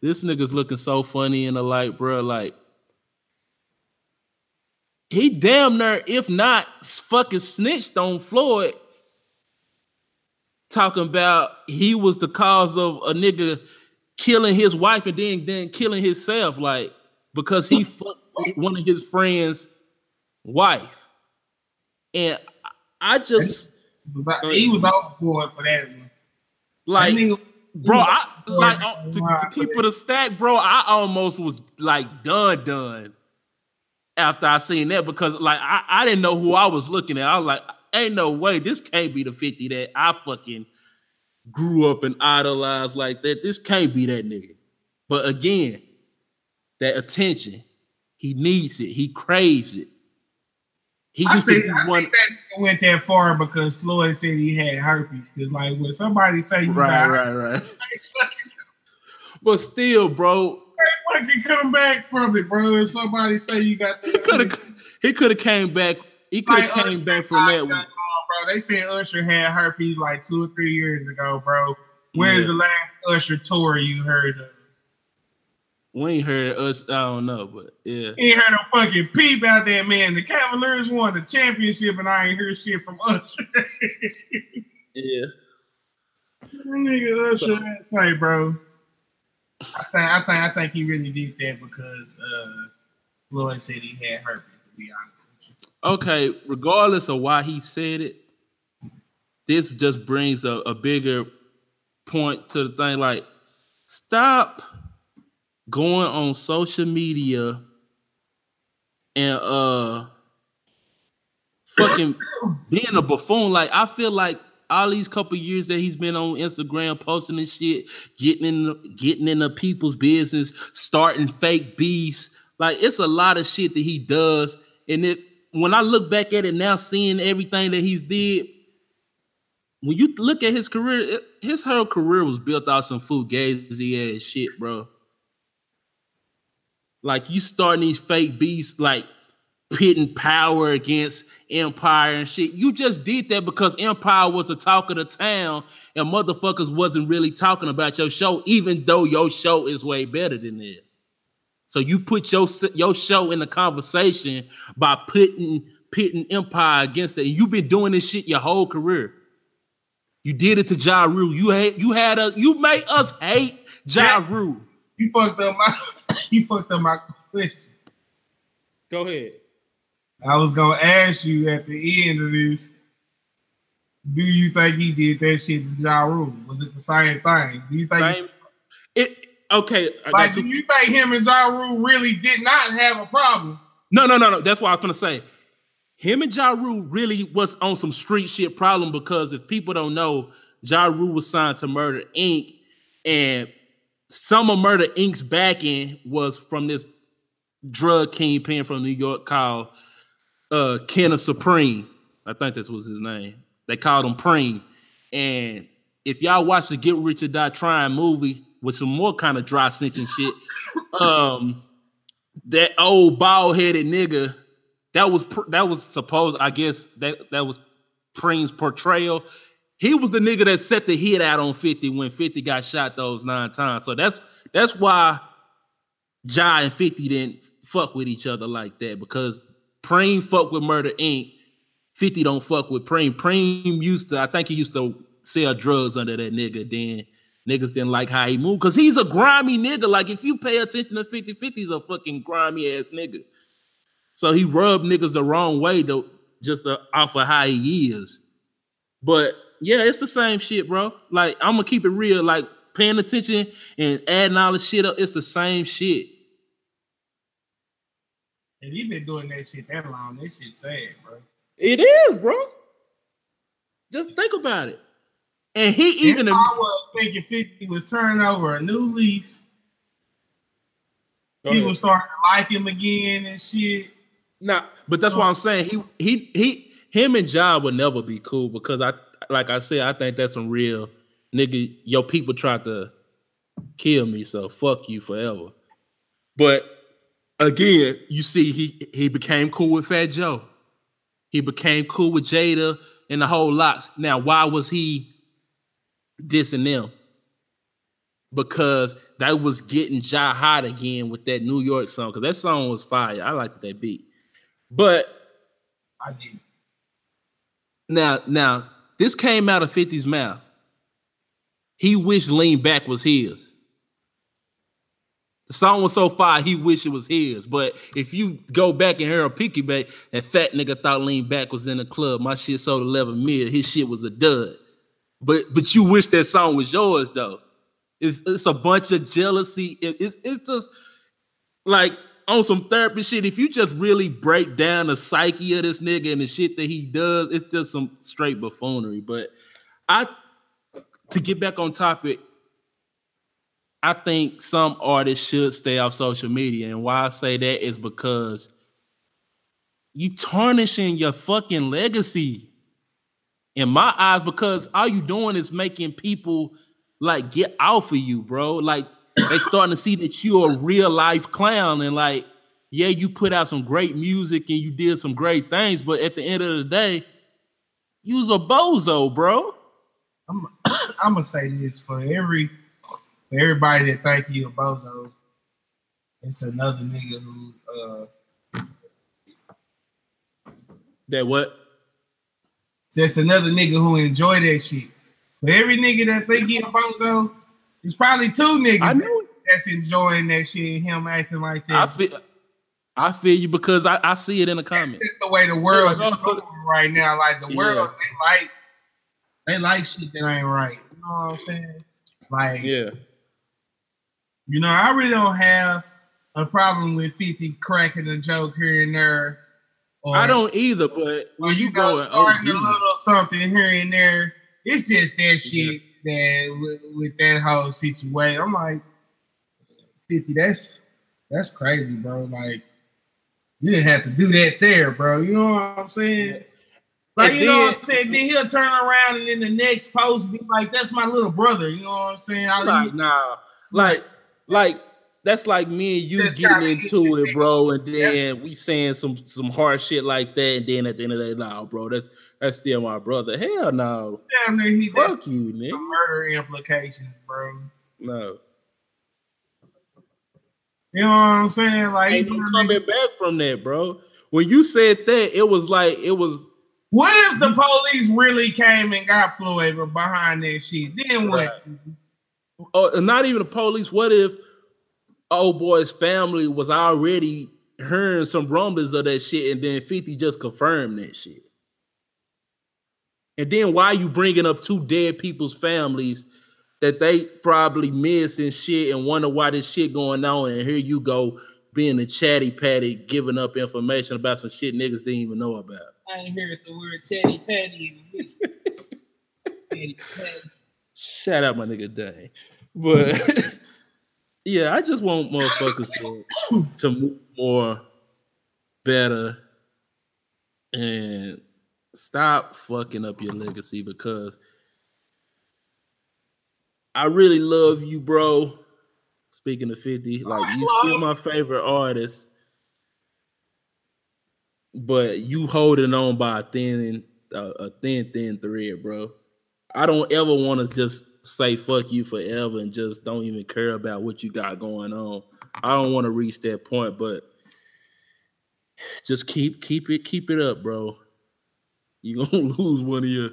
this nigga's looking so funny in the light, bro. Like, he damn near, if not fucking snitched on Floyd, talking about he was the cause of a nigga killing his wife and then then killing himself, like because he fucked one of his friends' wife. And I just he was out board for that one. Like, bro, I like uh, to, to keep it a stack, bro. I almost was like done, done after I seen that because like I, I didn't know who I was looking at. I was like, ain't no way this can't be the 50 that I fucking grew up and idolized like that. This can't be that nigga. But again, that attention, he needs it. He craves it. He I used think, to be I one. that went that far because Floyd said he had herpes. Because like when somebody say you Right, got right, right. But still, bro, fucking come back from it, bro. If somebody say you got he could have he could have came back. He could have Like came Usher, back from that one. bro. They said Usher had herpes like two or three years ago, bro. When's Yeah. the last Usher tour you heard of? We ain't heard us. I don't know, but yeah. You ain't heard no fucking peep out there, man. The Cavaliers won the championship, and I ain't heard shit from Usher. Yeah. Nigga, Usher, to say, bro. I think, I think, I think he really did that because uh, Floyd said he had herpes. To be honest. Okay, regardless of why he said it, this just brings a, a bigger point to the thing. Like, stop going on social media and uh fucking being a buffoon. Like, I feel like all these couple years that he's been on Instagram posting this shit, getting in getting in into people's business, starting fake beefs. Like, it's a lot of shit that he does. And it when I look back at it now, seeing everything that he's did, when you look at his career, it- his whole career was built off some fugazi ass shit, bro. Like you starting these fake beasts, like pitting power against Empire and shit. You just did that because Empire was the talk of the town, and motherfuckers wasn't really talking about your show, even though your show is way better than this. So you put your your show in the conversation by putting pitting Empire against it. And you've been doing this shit your whole career. You did it to Ja Rule. You hate you had a you made us hate Ja Rule. You fucked up my, you fucked up my question. Go ahead. I was gonna ask you at the end of this. Do you think he did that shit to Ja Rule? Was it the same thing? Do you think Same. It okay. Like do you think him and Ja Rule really did not have a problem? No, no, no, no. That's what I was gonna say. Him and Ja Rule really was on some street shit problem because if people don't know, Ja Rule was signed to Murder Inc. and some of Murder Inc.'s backing was from this drug kingpin from New York called uh Kenneth Supreme. I think this was his name. They called him Preem. And if y'all watch the Get Rich or Die Trying movie with some more kind of dry snitching shit, um, that old bald headed nigga, that was that was supposed, I guess that that was Preem's portrayal. He was the nigga that set the hit out on 50 when 50 got shot those nine times. So that's that's why Ja and 50 didn't fuck with each other like that because Preem fuck with Murder Inc. 50 don't fuck with Preem. Preem used to, I think he used to sell drugs under that nigga. Then niggas didn't like how he moved because he's a grimy nigga. Like if you pay attention to 50, 50's a fucking grimy ass nigga. So he rubbed niggas the wrong way though, just uh, off of how he is. But yeah, it's the same shit, bro. Like I'm gonna keep it real. Like paying attention and adding all the shit up, it's the same shit. And he been doing that shit that long. That shit sad, bro. It is, bro. Just think about it. And he even Even I was thinking 50 was turning over a new leaf. He was starting to like him again and shit. Nah, but that's why I'm saying he he he him and Ja would never be cool because I like I said, I think that's some real nigga. Your people tried to kill me, so fuck you forever. But again, you see, he he became cool with Fat Joe. He became cool with Jada and the whole lot. Now, why was he dissing them? Because that was getting Ja hot again with that New York song. Because that song was fire. I liked that beat. But I did. now, now this came out of 50's mouth. He wished Lean Back was his. The song was so fire, he wished it was his. But if you go back and hear a Piggy Bank, that fat nigga thought Lean Back was in the club. My shit sold 11 mil. His shit was a dud. But but you wish that song was yours though. It's it's a bunch of jealousy. It- it's it's just like on some therapy shit. If you just really break down the psyche of this nigga and the shit that he does, it's just some straight buffoonery. But I to get back on topic, I think some artists should stay off social media. And why I say that is because you tarnishing your fucking legacy in my eyes because all you doing is making people like get off of you, bro. Like they starting to see that you're a real life clown and like yeah, you put out some great music and you did some great things, but at the end of the day, you was a bozo, bro. I'm I'm gonna say this for every everybody that think you a bozo, it's another nigga who uh that what? Just another nigga who enjoy that shit. For every nigga that think he a bozo, it's probably two niggas that's enjoying that shit. Him acting like that. I feel, I feel you because I, I see it in the comments. It's the way the world is going right now. Like the world, yeah. they like they like shit that ain't right. You know what I'm saying? Like, yeah. You know, I really don't have a problem with 50 cracking a joke here and there. Or, I don't either, but when you, you go starting oh, a little something here and there, it's just that shit yeah. that with, with that whole situation. I'm like, 50, that's that's crazy, bro. Like, you didn't have to do that there, bro. You know what I'm saying? Like, and you then, know what I'm saying? Then he'll turn around and in the next post be like, that's my little brother. You know what I'm saying? I like, nah. Like, like that's like me and you that's getting into it, bro, and then we saying some some hard shit like that, and then at the end of the day, nah, bro, that's that's still my brother. Hell no. Damn near he fuck you, nigga. Murder implications, bro. No. You know what I'm saying? Like ain't no coming back from that, bro. When you said that, it was like it was. What if the police really came and got Floyd behind that shit? Then what? Right. Oh, not even the police. What if old boy's family was already hearing some rumblings of that shit, and then 50 just confirmed that shit? And then why you bringing up two dead people's families that they probably miss and shit and wonder why this shit going on. And here you go being a chatty patty, giving up information about some shit niggas didn't even know about. I ain't heard the word chatty patty. Shout out my nigga Dane. But yeah, I just want motherfuckers to to move more better and stop fucking up your legacy because I really love you, bro. Speaking of 50, like you still my favorite artist. But you holding on by a thin a thin, thin thread, bro. I don't ever want to just say fuck you forever and just don't even care about what you got going on. I don't want to reach that point, but just keep keep it keep it up, bro. You're gonna lose one of your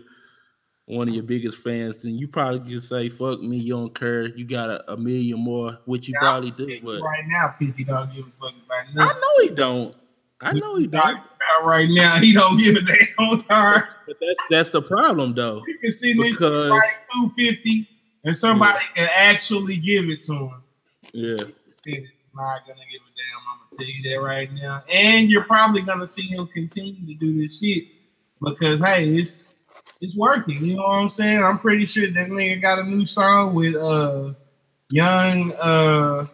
one of your biggest fans, then you probably just say, "Fuck me, you don't care." You got a, a million more, which you yeah, probably do. But right now, Fifty don't give a fuck about nothing. I know he don't. I know he don't. Right now, he don't give a damn. But that's that's the problem, though. You can see because like two fifty, and somebody yeah. can actually give it to him. Yeah, not gonna give a damn. I'm gonna tell you that right now, and you're probably gonna see him continue to do this shit because hey, it's it's working. You know what I'm saying? I'm pretty sure that nigga got a new song with uh young uh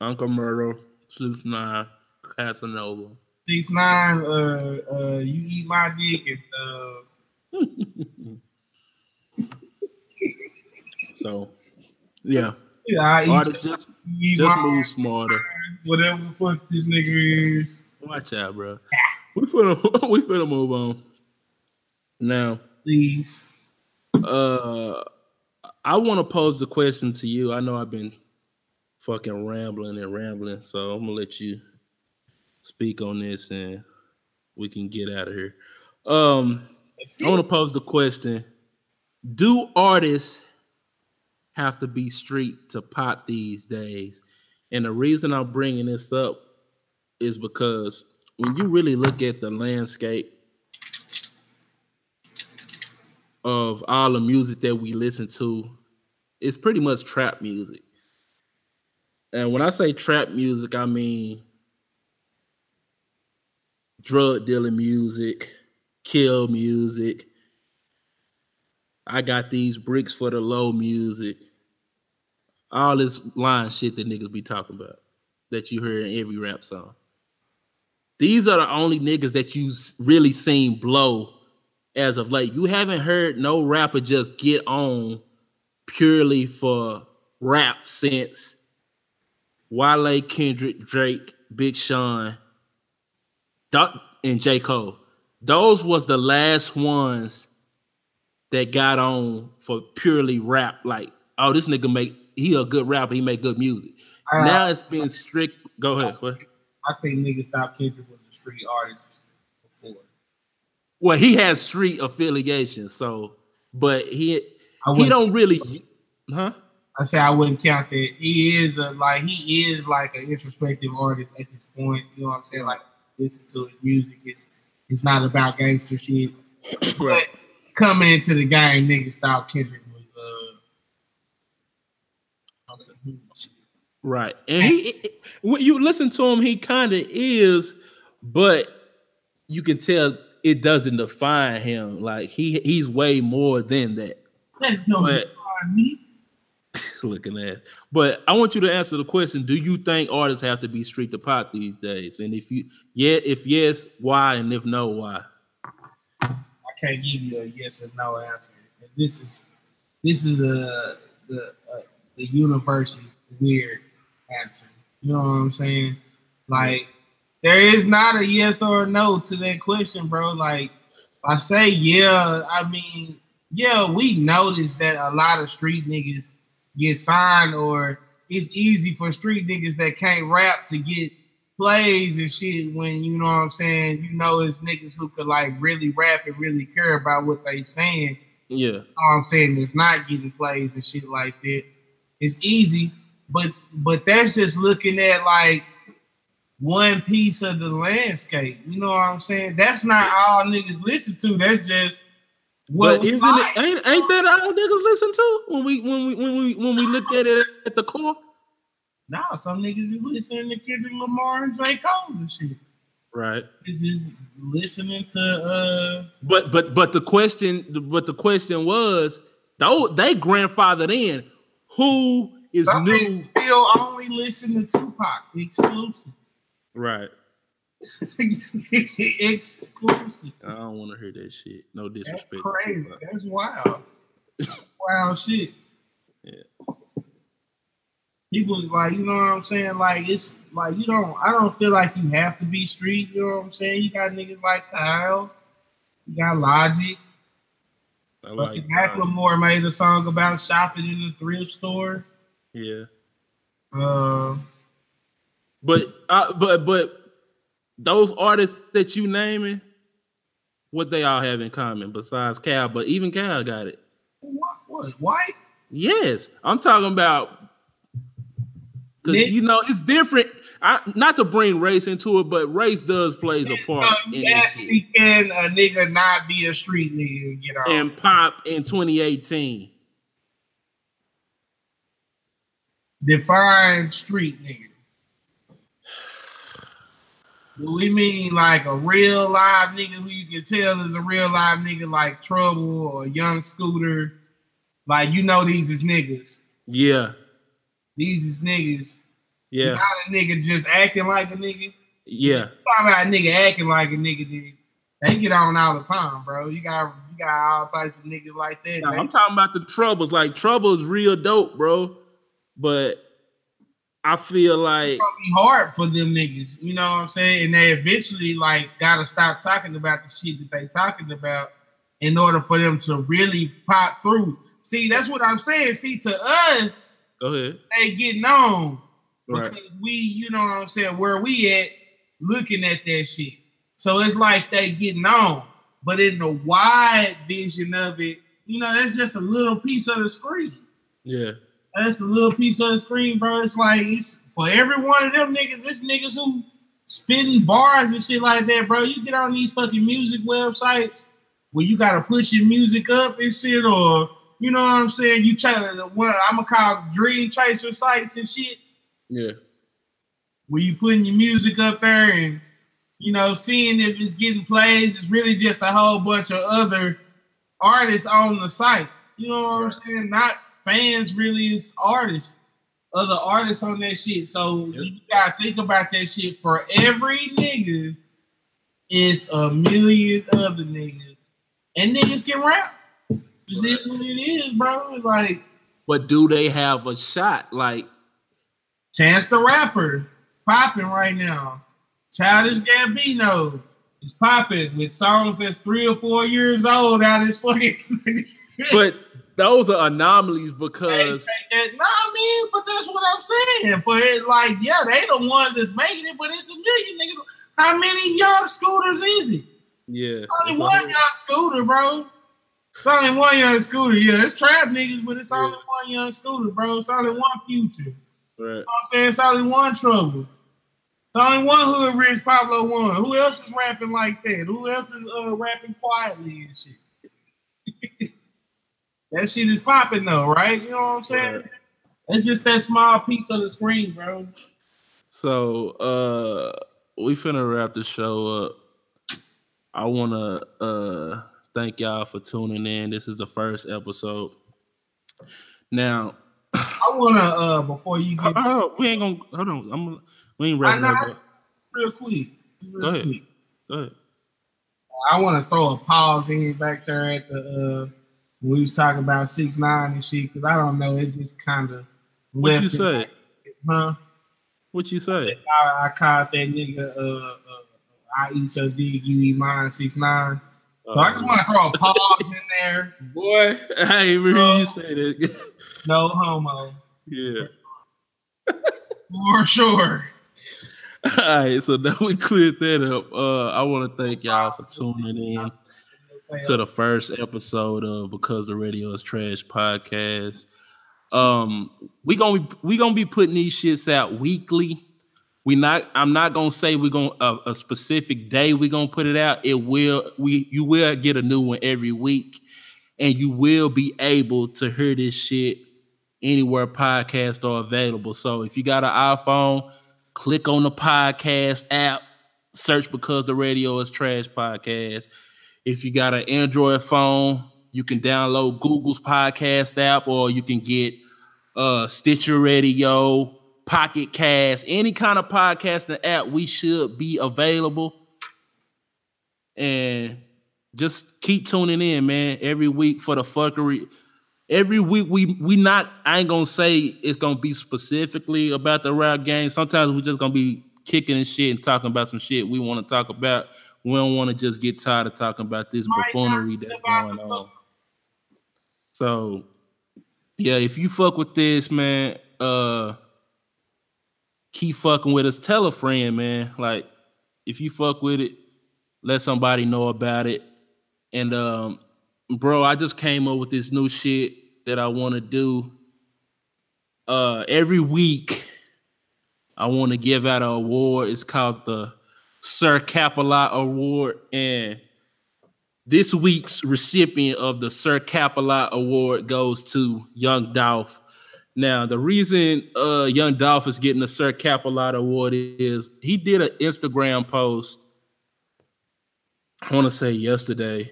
Uncle Murda, Sleuth Nine, Casanova. Six nine, uh uh you eat my dick and uh So yeah. Yeah, I eat just, just move smarter. Whatever the fuck this nigga is. Watch out, bro. we finna we finna move on. Now, please. Uh, I want to pose the question to you. I know I've been fucking rambling and rambling, so I'm gonna let you speak on this, and we can get out of here. Um, I want to pose the question: Do artists have to be street to pop these days? And the reason I'm bringing this up is because when you really look at the landscape of all the music that we listen to, it's pretty much trap music. And when I say trap music, I mean drug dealing music, kill music. I got these bricks for the low music. all this line shit that niggas be talking about that you hear in every rap song. These are the only niggas that you really seen blow as of late. You haven't heard no rapper just get on purely for rap since Wale, Kendrick, Drake, Big Sean, Doc, and J. Cole. Those was the last ones that got on for purely rap. Like, oh, this nigga make he a good rapper. He make good music. Uh, now it's been strict. Go ahead. What? I think nigga Stop Kendrick was a street artist before. Well, he has street affiliation, so but he he don't really, huh? I say I wouldn't count that. He is a like he is like an introspective artist at this point. You know what I'm saying? Like listen to his music. It's it's not about gangster shit. right. But coming into the game, nigga Stop Kendrick was uh Right. And he when you listen to him, he kind of is, but you can tell it doesn't define him. Like he he's way more than that. That don't but, define me. looking at. But I want you to answer the question: Do you think artists have to be street to pop these days? And if you, yeah, if yes, why? And if no, why? I can't give you a yes or no answer. This is this is the the uh, the universe's weird answer. You know what I'm saying? Like there is not a yes or a no to that question, bro. Like I say, yeah. I mean, yeah, we noticed that a lot of street niggas get signed, or it's easy for street niggas that can't rap to get plays and shit when you know what I'm saying. You know, it's niggas who could like really rap and really care about what they saying. Yeah, you know what I'm saying it's not getting plays and shit like that. It's easy, but but that's just looking at like one piece of the landscape. You know what I'm saying? That's not all niggas listen to. That's just but isn't it ain't ain't that all niggas listen to when we when we when we when we look at it at the core? Nah, some niggas is listening to Kendrick Lamar and J. Cole and shit. Right. This is listening to uh But but but the question but the question was though they grandfathered in who is new still only listen to Tupac exclusive. Right. Exclusive. I don't want to hear that shit. No disrespect. That's crazy. That's wild. wild shit. Yeah. People like, you know what I'm saying? Like it's like you don't I don't feel like you have to be street, you know what I'm saying? You got niggas like Kyle, you got Logic. I like Macklemore made a song about shopping in the thrift store. Yeah. Uh but uh, but but those artists that you naming, what they all have in common besides Cal, but even Cal got it. What? What? White? Yes, I'm talking about. Cause you know it's different. I, not to bring race into it, but race does plays a part. Yes, we can a nigga not be a street nigga get off. And pop in 2018. Define street nigga. Do we mean like a real live nigga who you can tell is a real live nigga like Trouble or Young Scooter? Like you know these is niggas. Yeah. These is niggas. Yeah. Not a nigga just acting like a nigga. Yeah. Talk about a nigga acting like a nigga. Dude. They get on all the time, bro. You got you got all types of niggas like that. No, I'm talking about the troubles. Like trouble is real dope, bro. But I feel like it's gonna be hard for them niggas, you know what I'm saying? And they eventually like gotta stop talking about the shit that they talking about in order for them to really pop through. See, that's what I'm saying. See, to us, go ahead, they get known right. because we, you know what I'm saying, where we at looking at that shit. So it's like they get known, but in the wide vision of it, you know, that's just a little piece of the screen. Yeah. That's a little piece of the screen, bro. It's like it's for every one of them niggas. It's niggas who spitting bars and shit like that, bro. You get on these fucking music websites where you gotta put your music up and shit, or you know what I'm saying. You try to what I'm gonna call dream chaser sites and shit. Yeah. Where you putting your music up there and you know seeing if it's getting plays. It's really just a whole bunch of other artists on the site. You know what right. I'm saying? Not fans really is artists. other artists on that shit. So yep. you gotta think about that shit. For every nigga, it's a million other niggas, and niggas can rap. Just right. what it is, bro. Like, but do they have a shot? Like, Chance the Rapper popping right now. Childish Gambino is popping with songs that's three or four years old out of his fucking. but those are anomalies because hey, hey, no, I mean, but that's what I'm saying. But like, yeah, they the ones that's making it, but it's a million niggas. How many young scooters is it? Yeah, only one young scooter, bro. It's only one young scooter. Yeah, it's trap niggas, but it's yeah. only one young scooter, bro. It's only one future. Right. You know I'm saying? It's only one trouble. It's only one Hoodrich Pablo Juan. Who else is rapping like that? Who else is uh, rapping quietly and shit? That shit is popping though, right? You know what I'm saying? Right. It's just that small piece of the screen, bro. So uh we finna wrap the show up. I wanna uh thank y'all for tuning in. This is the first episode. Now I wanna uh before you get oh, we ain't gonna hold on. I'm we ain't wrapping up. Real quick. Real Go ahead. Quick. Go ahead. I want to throw a pause in back there at the uh, we was talking about six nine and shit because I don't know. It just kind of. What you say? huh? What you say? I, I called that nigga. Uh, uh, I eat so dig, you eat mine. Six nine. So I just want to throw a pause in there. Boy, I ain't you say that. no homo. Yeah. For sure. All right, so now we cleared that up. Uh, I want to thank y'all for tuning in to the first episode of Because the Radio is Trash podcast. Um, we gonna we gonna be putting these shits out weekly. We not I'm not gonna say we're gonna a, a specific day we're gonna put it out. It will we you will get a new one every week, and you will be able to hear this shit anywhere podcasts are available. So if you got an iPhone, click on the podcast app, search because the radio is trash podcast. If you got an Android phone, you can download Google's podcast app or you can get uh, Stitcher Radio, Pocket Cast, any kind of podcasting app. We should be available. And just keep tuning in, man. Every week for the fuckery. Every week we we not. I ain't gonna say it's gonna be specifically about the rap game. Sometimes we just gonna be kicking and shit and talking about some shit we want to talk about we don't want to just get tired of talking about this buffoonery that's going on. So, yeah, if you fuck with this, man, uh, keep fucking with us. Tell a friend, man. Like, if you fuck with it, let somebody know about it. And um, bro, I just came up with this new shit that I want to do. Uh, every week, I want to give out an award. It's called the Sir Capalot Award. And this week's recipient of the Sir Capalot Award goes to Young Dolph. Now, the reason uh, Young Dolph is getting the Sir Capalot Award is he did an Instagram post, I want to say yesterday,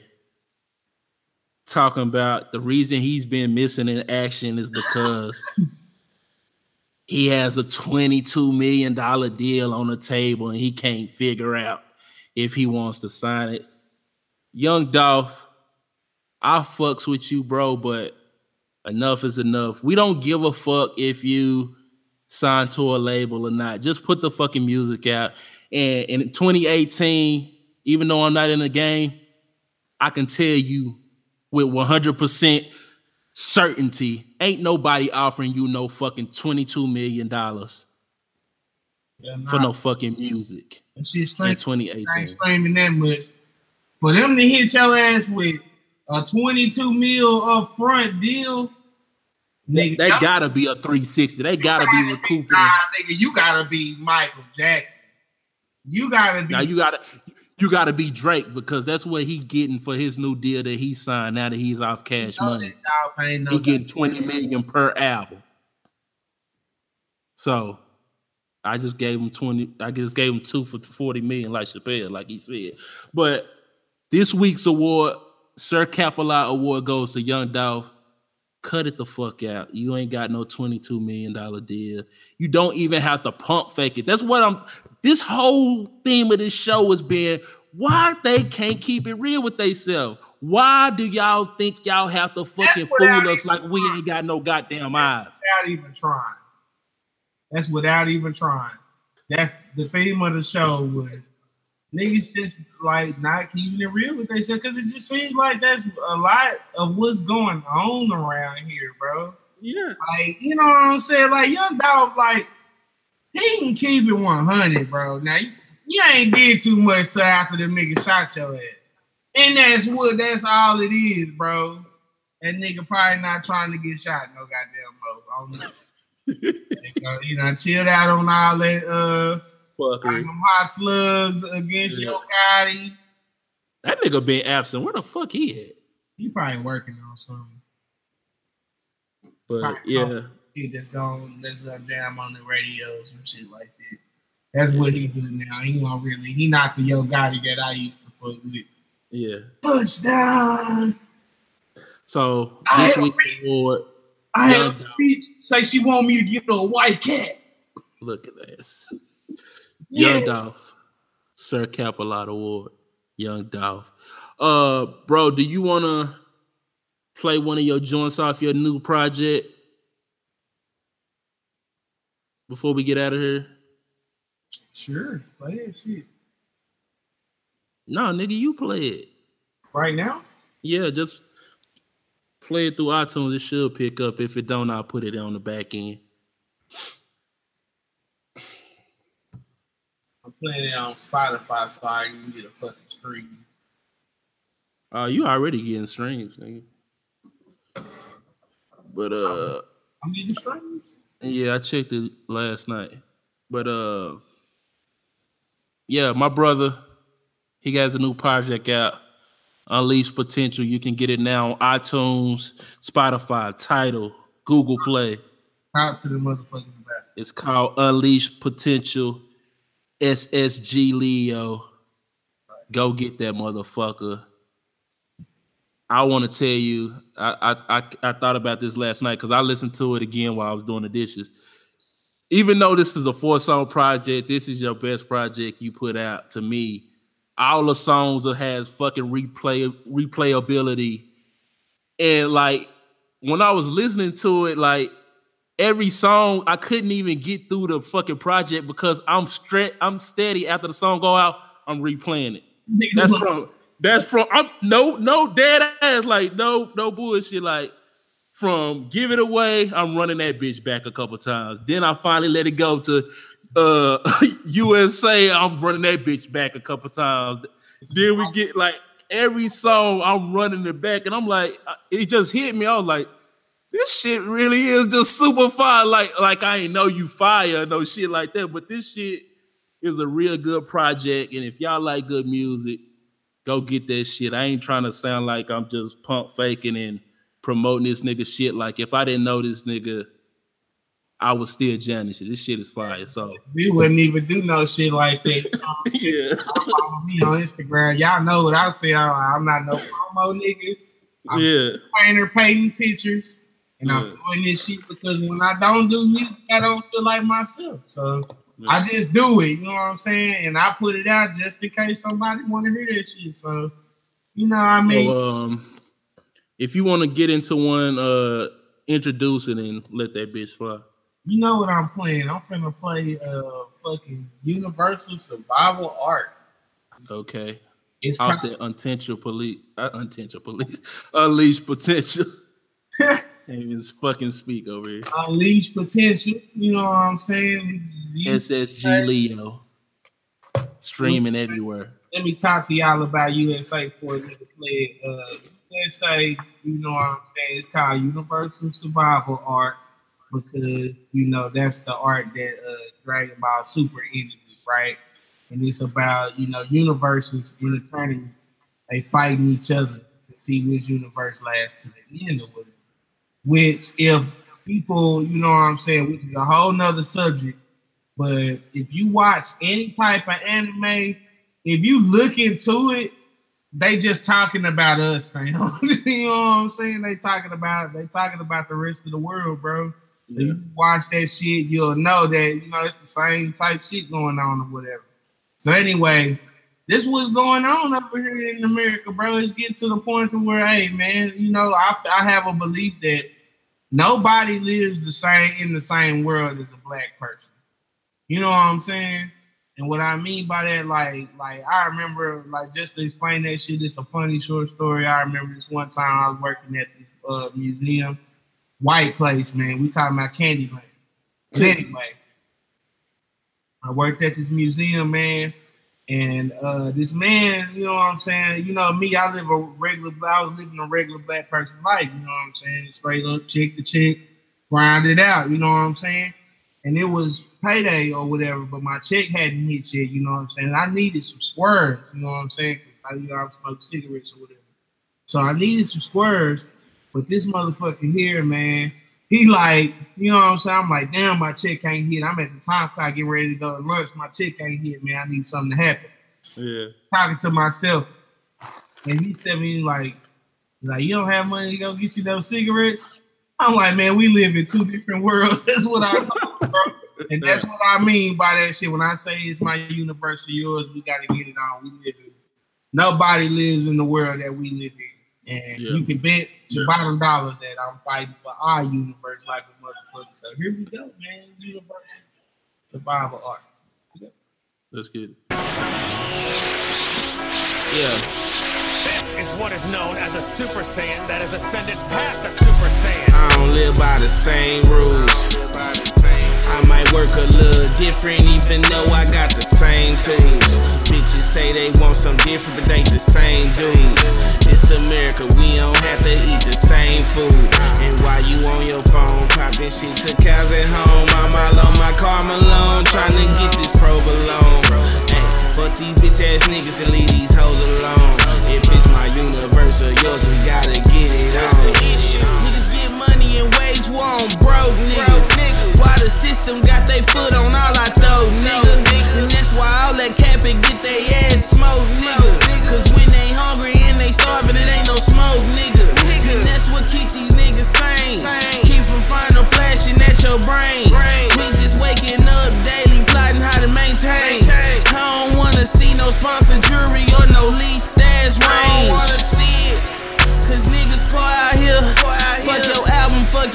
talking about the reason he's been missing in action is because he has a $22 million deal on the table and he can't figure out if he wants to sign it. Young Dolph, I fucks with you, bro, but enough is enough. We don't give a fuck if you sign to a label or not. Just put the fucking music out. And in 2018, even though I'm not in the game, I can tell you with 100% certainty, ain't nobody offering you no fucking $22 million yeah, for no fucking music. And she's in 2018. I ain't streaming that much. For them to hit your ass with a 22 mil upfront deal, nigga, they, gotta be a 360. They gotta, gotta be recouping. Nah, nigga, you gotta be Michael Jackson. You gotta be. Now you gotta you got to be Drake because that's what he's getting for his new deal that he signed. Now that he's off cash money, no he getting twenty million per album. So, I just gave him twenty. I just gave him two for forty million, like Chappelle, like he said. But this week's award, Sir Capalot Award, goes to Young Dolph cut it the fuck out. You ain't got no $22 million deal. You don't even have to pump fake it. That's what I'm this whole theme of this show has been why they can't keep it real with themselves. Why do y'all think y'all have to fucking fool us like we ain't got no goddamn eyes? Without even trying. That's without even trying. That's the theme of the show was niggas just like not keeping it real with themselves because it just seems like that's a lot of what's going on around here, bro. Yeah. Like, you know what I'm saying? Like, young dog, like, he can keep it 100, bro. Now, you, you ain't did too much to after the nigga shot your ass. And that's what, that's all it is, bro. That nigga probably not trying to get shot no goddamn mo. you know, chilled out on all that, uh, Fuckery. hot slugs against Yeah. Yo Gotti. That nigga been absent. Where the fuck he at? He probably working on something. But Right. yeah, He just going that's gonna jam on the radios and shit like that. That's what he do now. He don't really he not the Yo Gotti that I used to fuck with. yeah. Touchdown. So I this a award, I had a bitch say she want me to get her a white cat. look at this. Yeah. Young Dolph, Sir Capalot Award. Young Dolph. Uh, bro, do you wanna play one of your joints off your new project before we get out of here? Sure, play that shit. No, nigga, you play it. Right now? Yeah, just play it through iTunes. It should pick up. If it don't, I'll put it on the back end. I'm playing it on Spotify so I can get a fucking stream. Uh, you already getting streams, nigga. But uh, I'm getting streams. yeah, I checked it last night. But uh, yeah, my brother, he has a new project out, Unleash Potential. You can get it now on iTunes, Spotify, Tidal, Google Play. Out to the motherfuckers about it. It's called Unleash Potential SSG Leo. Go get that motherfucker. I want to tell you, I, I I I thought about this last night because I listened to it again while I was doing the dishes. Even though this is a four song project, this is your best project you put out to me. All the songs that has fucking replay replayability, and like when I was listening to it, like every song I couldn't even get through the fucking project because I'm straight, I'm steady after the song go out, I'm replaying it. That's from that's from I'm no no dead ass like no no bullshit like from give it away I'm running that bitch back a couple times. Then I finally let it go to uh USA I'm running that bitch back a couple times. Then we get like every song I'm running it back and I'm like it just hit me I was like this shit really is just super fire like like I ain't know you fire no shit like that but this shit is a real good project and if y'all like good music go get that shit. I ain't trying to sound like I'm just pump faking and promoting this nigga shit. Like if I didn't know this nigga, I would still jam this shit. This shit is fire. So we wouldn't even do no shit like that. yeah, Follow me on Instagram. Y'all know what I say. I'm not no promo nigga. I'm yeah, painter painting pictures. And I'm doing this shit because when I don't do music, I don't feel like myself. So I just do it, you know what I'm saying? And I put it out just in case somebody want to hear that shit. So, you know, what I mean, so um, if you want to get into one, uh, introduce it and let that bitch fly. you know what I'm playing. I'm finna play uh fucking Universal Survival Art. Okay, It's off the intentional police, uh, intentional police, unleash potential. Can't even fucking speak over here. unleash potential. You know what I'm saying? SSG Leo, streaming everywhere. let me talk to y'all about USA for a nigga play. it. Uh, USA, you know what I'm saying? It's called Universal Survival Art because you know that's the art that uh, Dragon Ball Super ended with, right? And it's about you know universes in a tournament. They fighting each other to see which universe lasts to the end or whatever. Which, if people, you know what I'm saying, which is a whole nother subject. But if you watch any type of anime, if you look into it, they just talking about us, fam. you know what I'm saying? They talking about they talking about the rest of the world, bro. If you watch that shit, you'll know that you know it's the same type shit going on or whatever. So anyway, this was going on over here in America, bro. It's getting to the point to where, hey, man, you know, I, I have a belief that nobody lives the same in the same world as a black person. You know what I'm saying? And what I mean by that, like, like I remember, like, just to explain that shit, it's a funny short story. I remember this one time I was working at this uh, museum, white place, man. We talking about Candyland. But anyway, I worked at this museum, man. And uh, this man, you know what I'm saying? You know me, I live a regular, I was living a regular black person life. You know what I'm saying? Straight up, chick to chick, grind it out. You know what I'm saying? And it was payday or whatever, but my check hadn't hit yet. You know what I'm saying? I needed some squares. You know what I'm saying? I, you know, I cigarettes or whatever. So I needed some squares, but this motherfucker here, man, he like, you know what I'm saying? I'm like, damn, my check ain't hit. I'm at the time clock getting ready to go to lunch. My check ain't hit, man. I need something to happen. Yeah. Talking to myself. And he said me like, like, you don't have money to go get you those cigarettes? I'm like, man, we live in two different worlds. That's what I'm talking about. And that's what I mean by that shit. When I say it's my universe or yours, we gotta get it on. We live in nobody lives in the world that we live in. And Yeah. you can bet your Yeah. bottom dollar that I'm fighting for our universe like a motherfucker. So here we go, man. Universal survival art. Let's get. Yeah. This is what is known as a Super Saiyan that has ascended past a Super Saiyan. I don't live by the same rules. I might work a little different, even though I got the same tools. Bitches say they want some different, but they the same dudes. It's America, we don't have to eat the same food. And while you on your phone, popping shit to cows at home, I'm all on my car Malone, trying to get this provolone. Hey, fuck these bitch ass niggas and leave these hoes alone. If it's my universe or yours, we gotta get it on. And wage war on broke niggas. Why the system got they foot on all I throw, nigga? And that's why all that capping get they ass smoked, nigga. Cause when they hungry and they starving, it ain't no smoke, nigga. And that's what keep these niggas sane. Keep from final flashing at your brain. We just waking up daily, plotting how to maintain. I don't wanna see no sponsored jewelry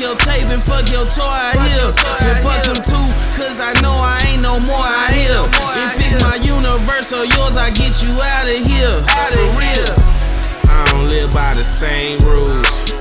your tape, and fuck your toy out here. And fuck them too, cause I know I ain't no more out here. If it's my universe or yours, I get you out of here. For real. I don't live by the same rules.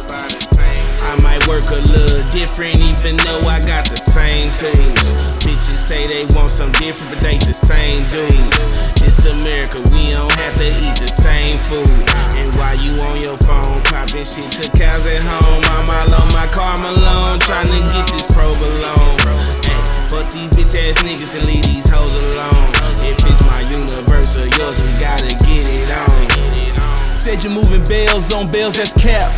I might work a little different, even though I got the same tools. Bitches say they want some different, but they the same dudes. It's America, we don't have to eat the same food. And while you on your phone, popping shit to cows at home, I'm all on my car Malone, trying to get this provolone. Hey, fuck these bitch ass niggas and leave these hoes alone. If it's my universe or yours, we gotta get it on. Said you're moving bells on bells, that's cap.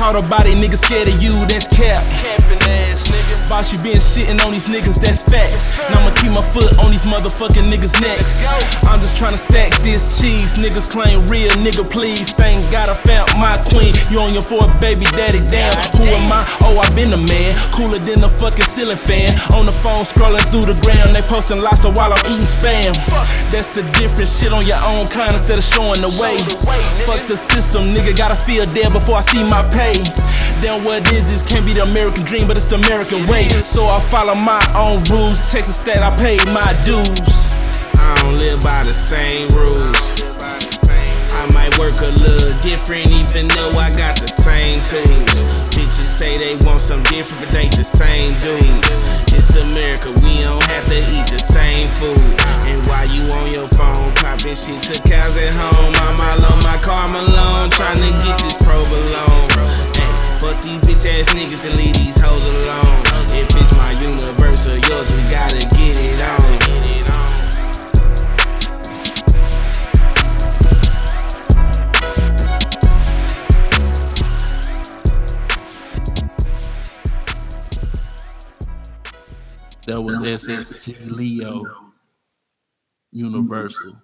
Caught a body, nigga scared of you, that's cap. capping ass nigga. Boss, you been shitting on these niggas, that's facts. Now I'ma keep my foot on these motherfucking niggas' necks. I'm just tryna stack this cheese. Niggas claim real, nigga, please. Thank God I found my queen. You on your fourth baby daddy, damn. Who am I? Oh, I been a man. Cooler than a fucking ceiling fan. On the phone, scrolling through the ground. They posting lots of while I'm eating spam. That's the difference. Shit on your own kind instead of showing the way. Fuck the system, nigga. Gotta feel dead before I see my pay. Damn, what is, this can't be the American dream, but it's the American way. So I follow my own rules. Texas state, I pay my dues. I don't live by the same rules. I might work a little different, even though I got the same tools. Bitches say they want some different, but they the same dudes. It's America, we don't have to eat the same food. And while you on your phone, popping shit to cows at home, I'm all on my car Malone, trying to get this provolone. Hey, fuck these bitch ass niggas and leave these hoes alone. If it's my universe or yours, we gotta get it on. That was SSG Leo. Universal.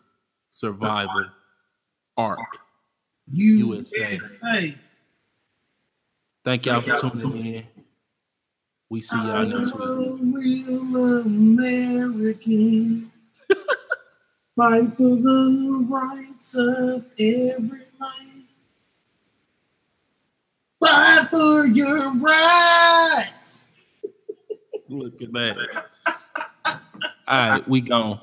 Survival. Arc. USA. USA. Thank y'all for tuning in. We see y'all next week. real American. Fight for the rights of every man. Fight for your rights. Look at that. All right, we gone.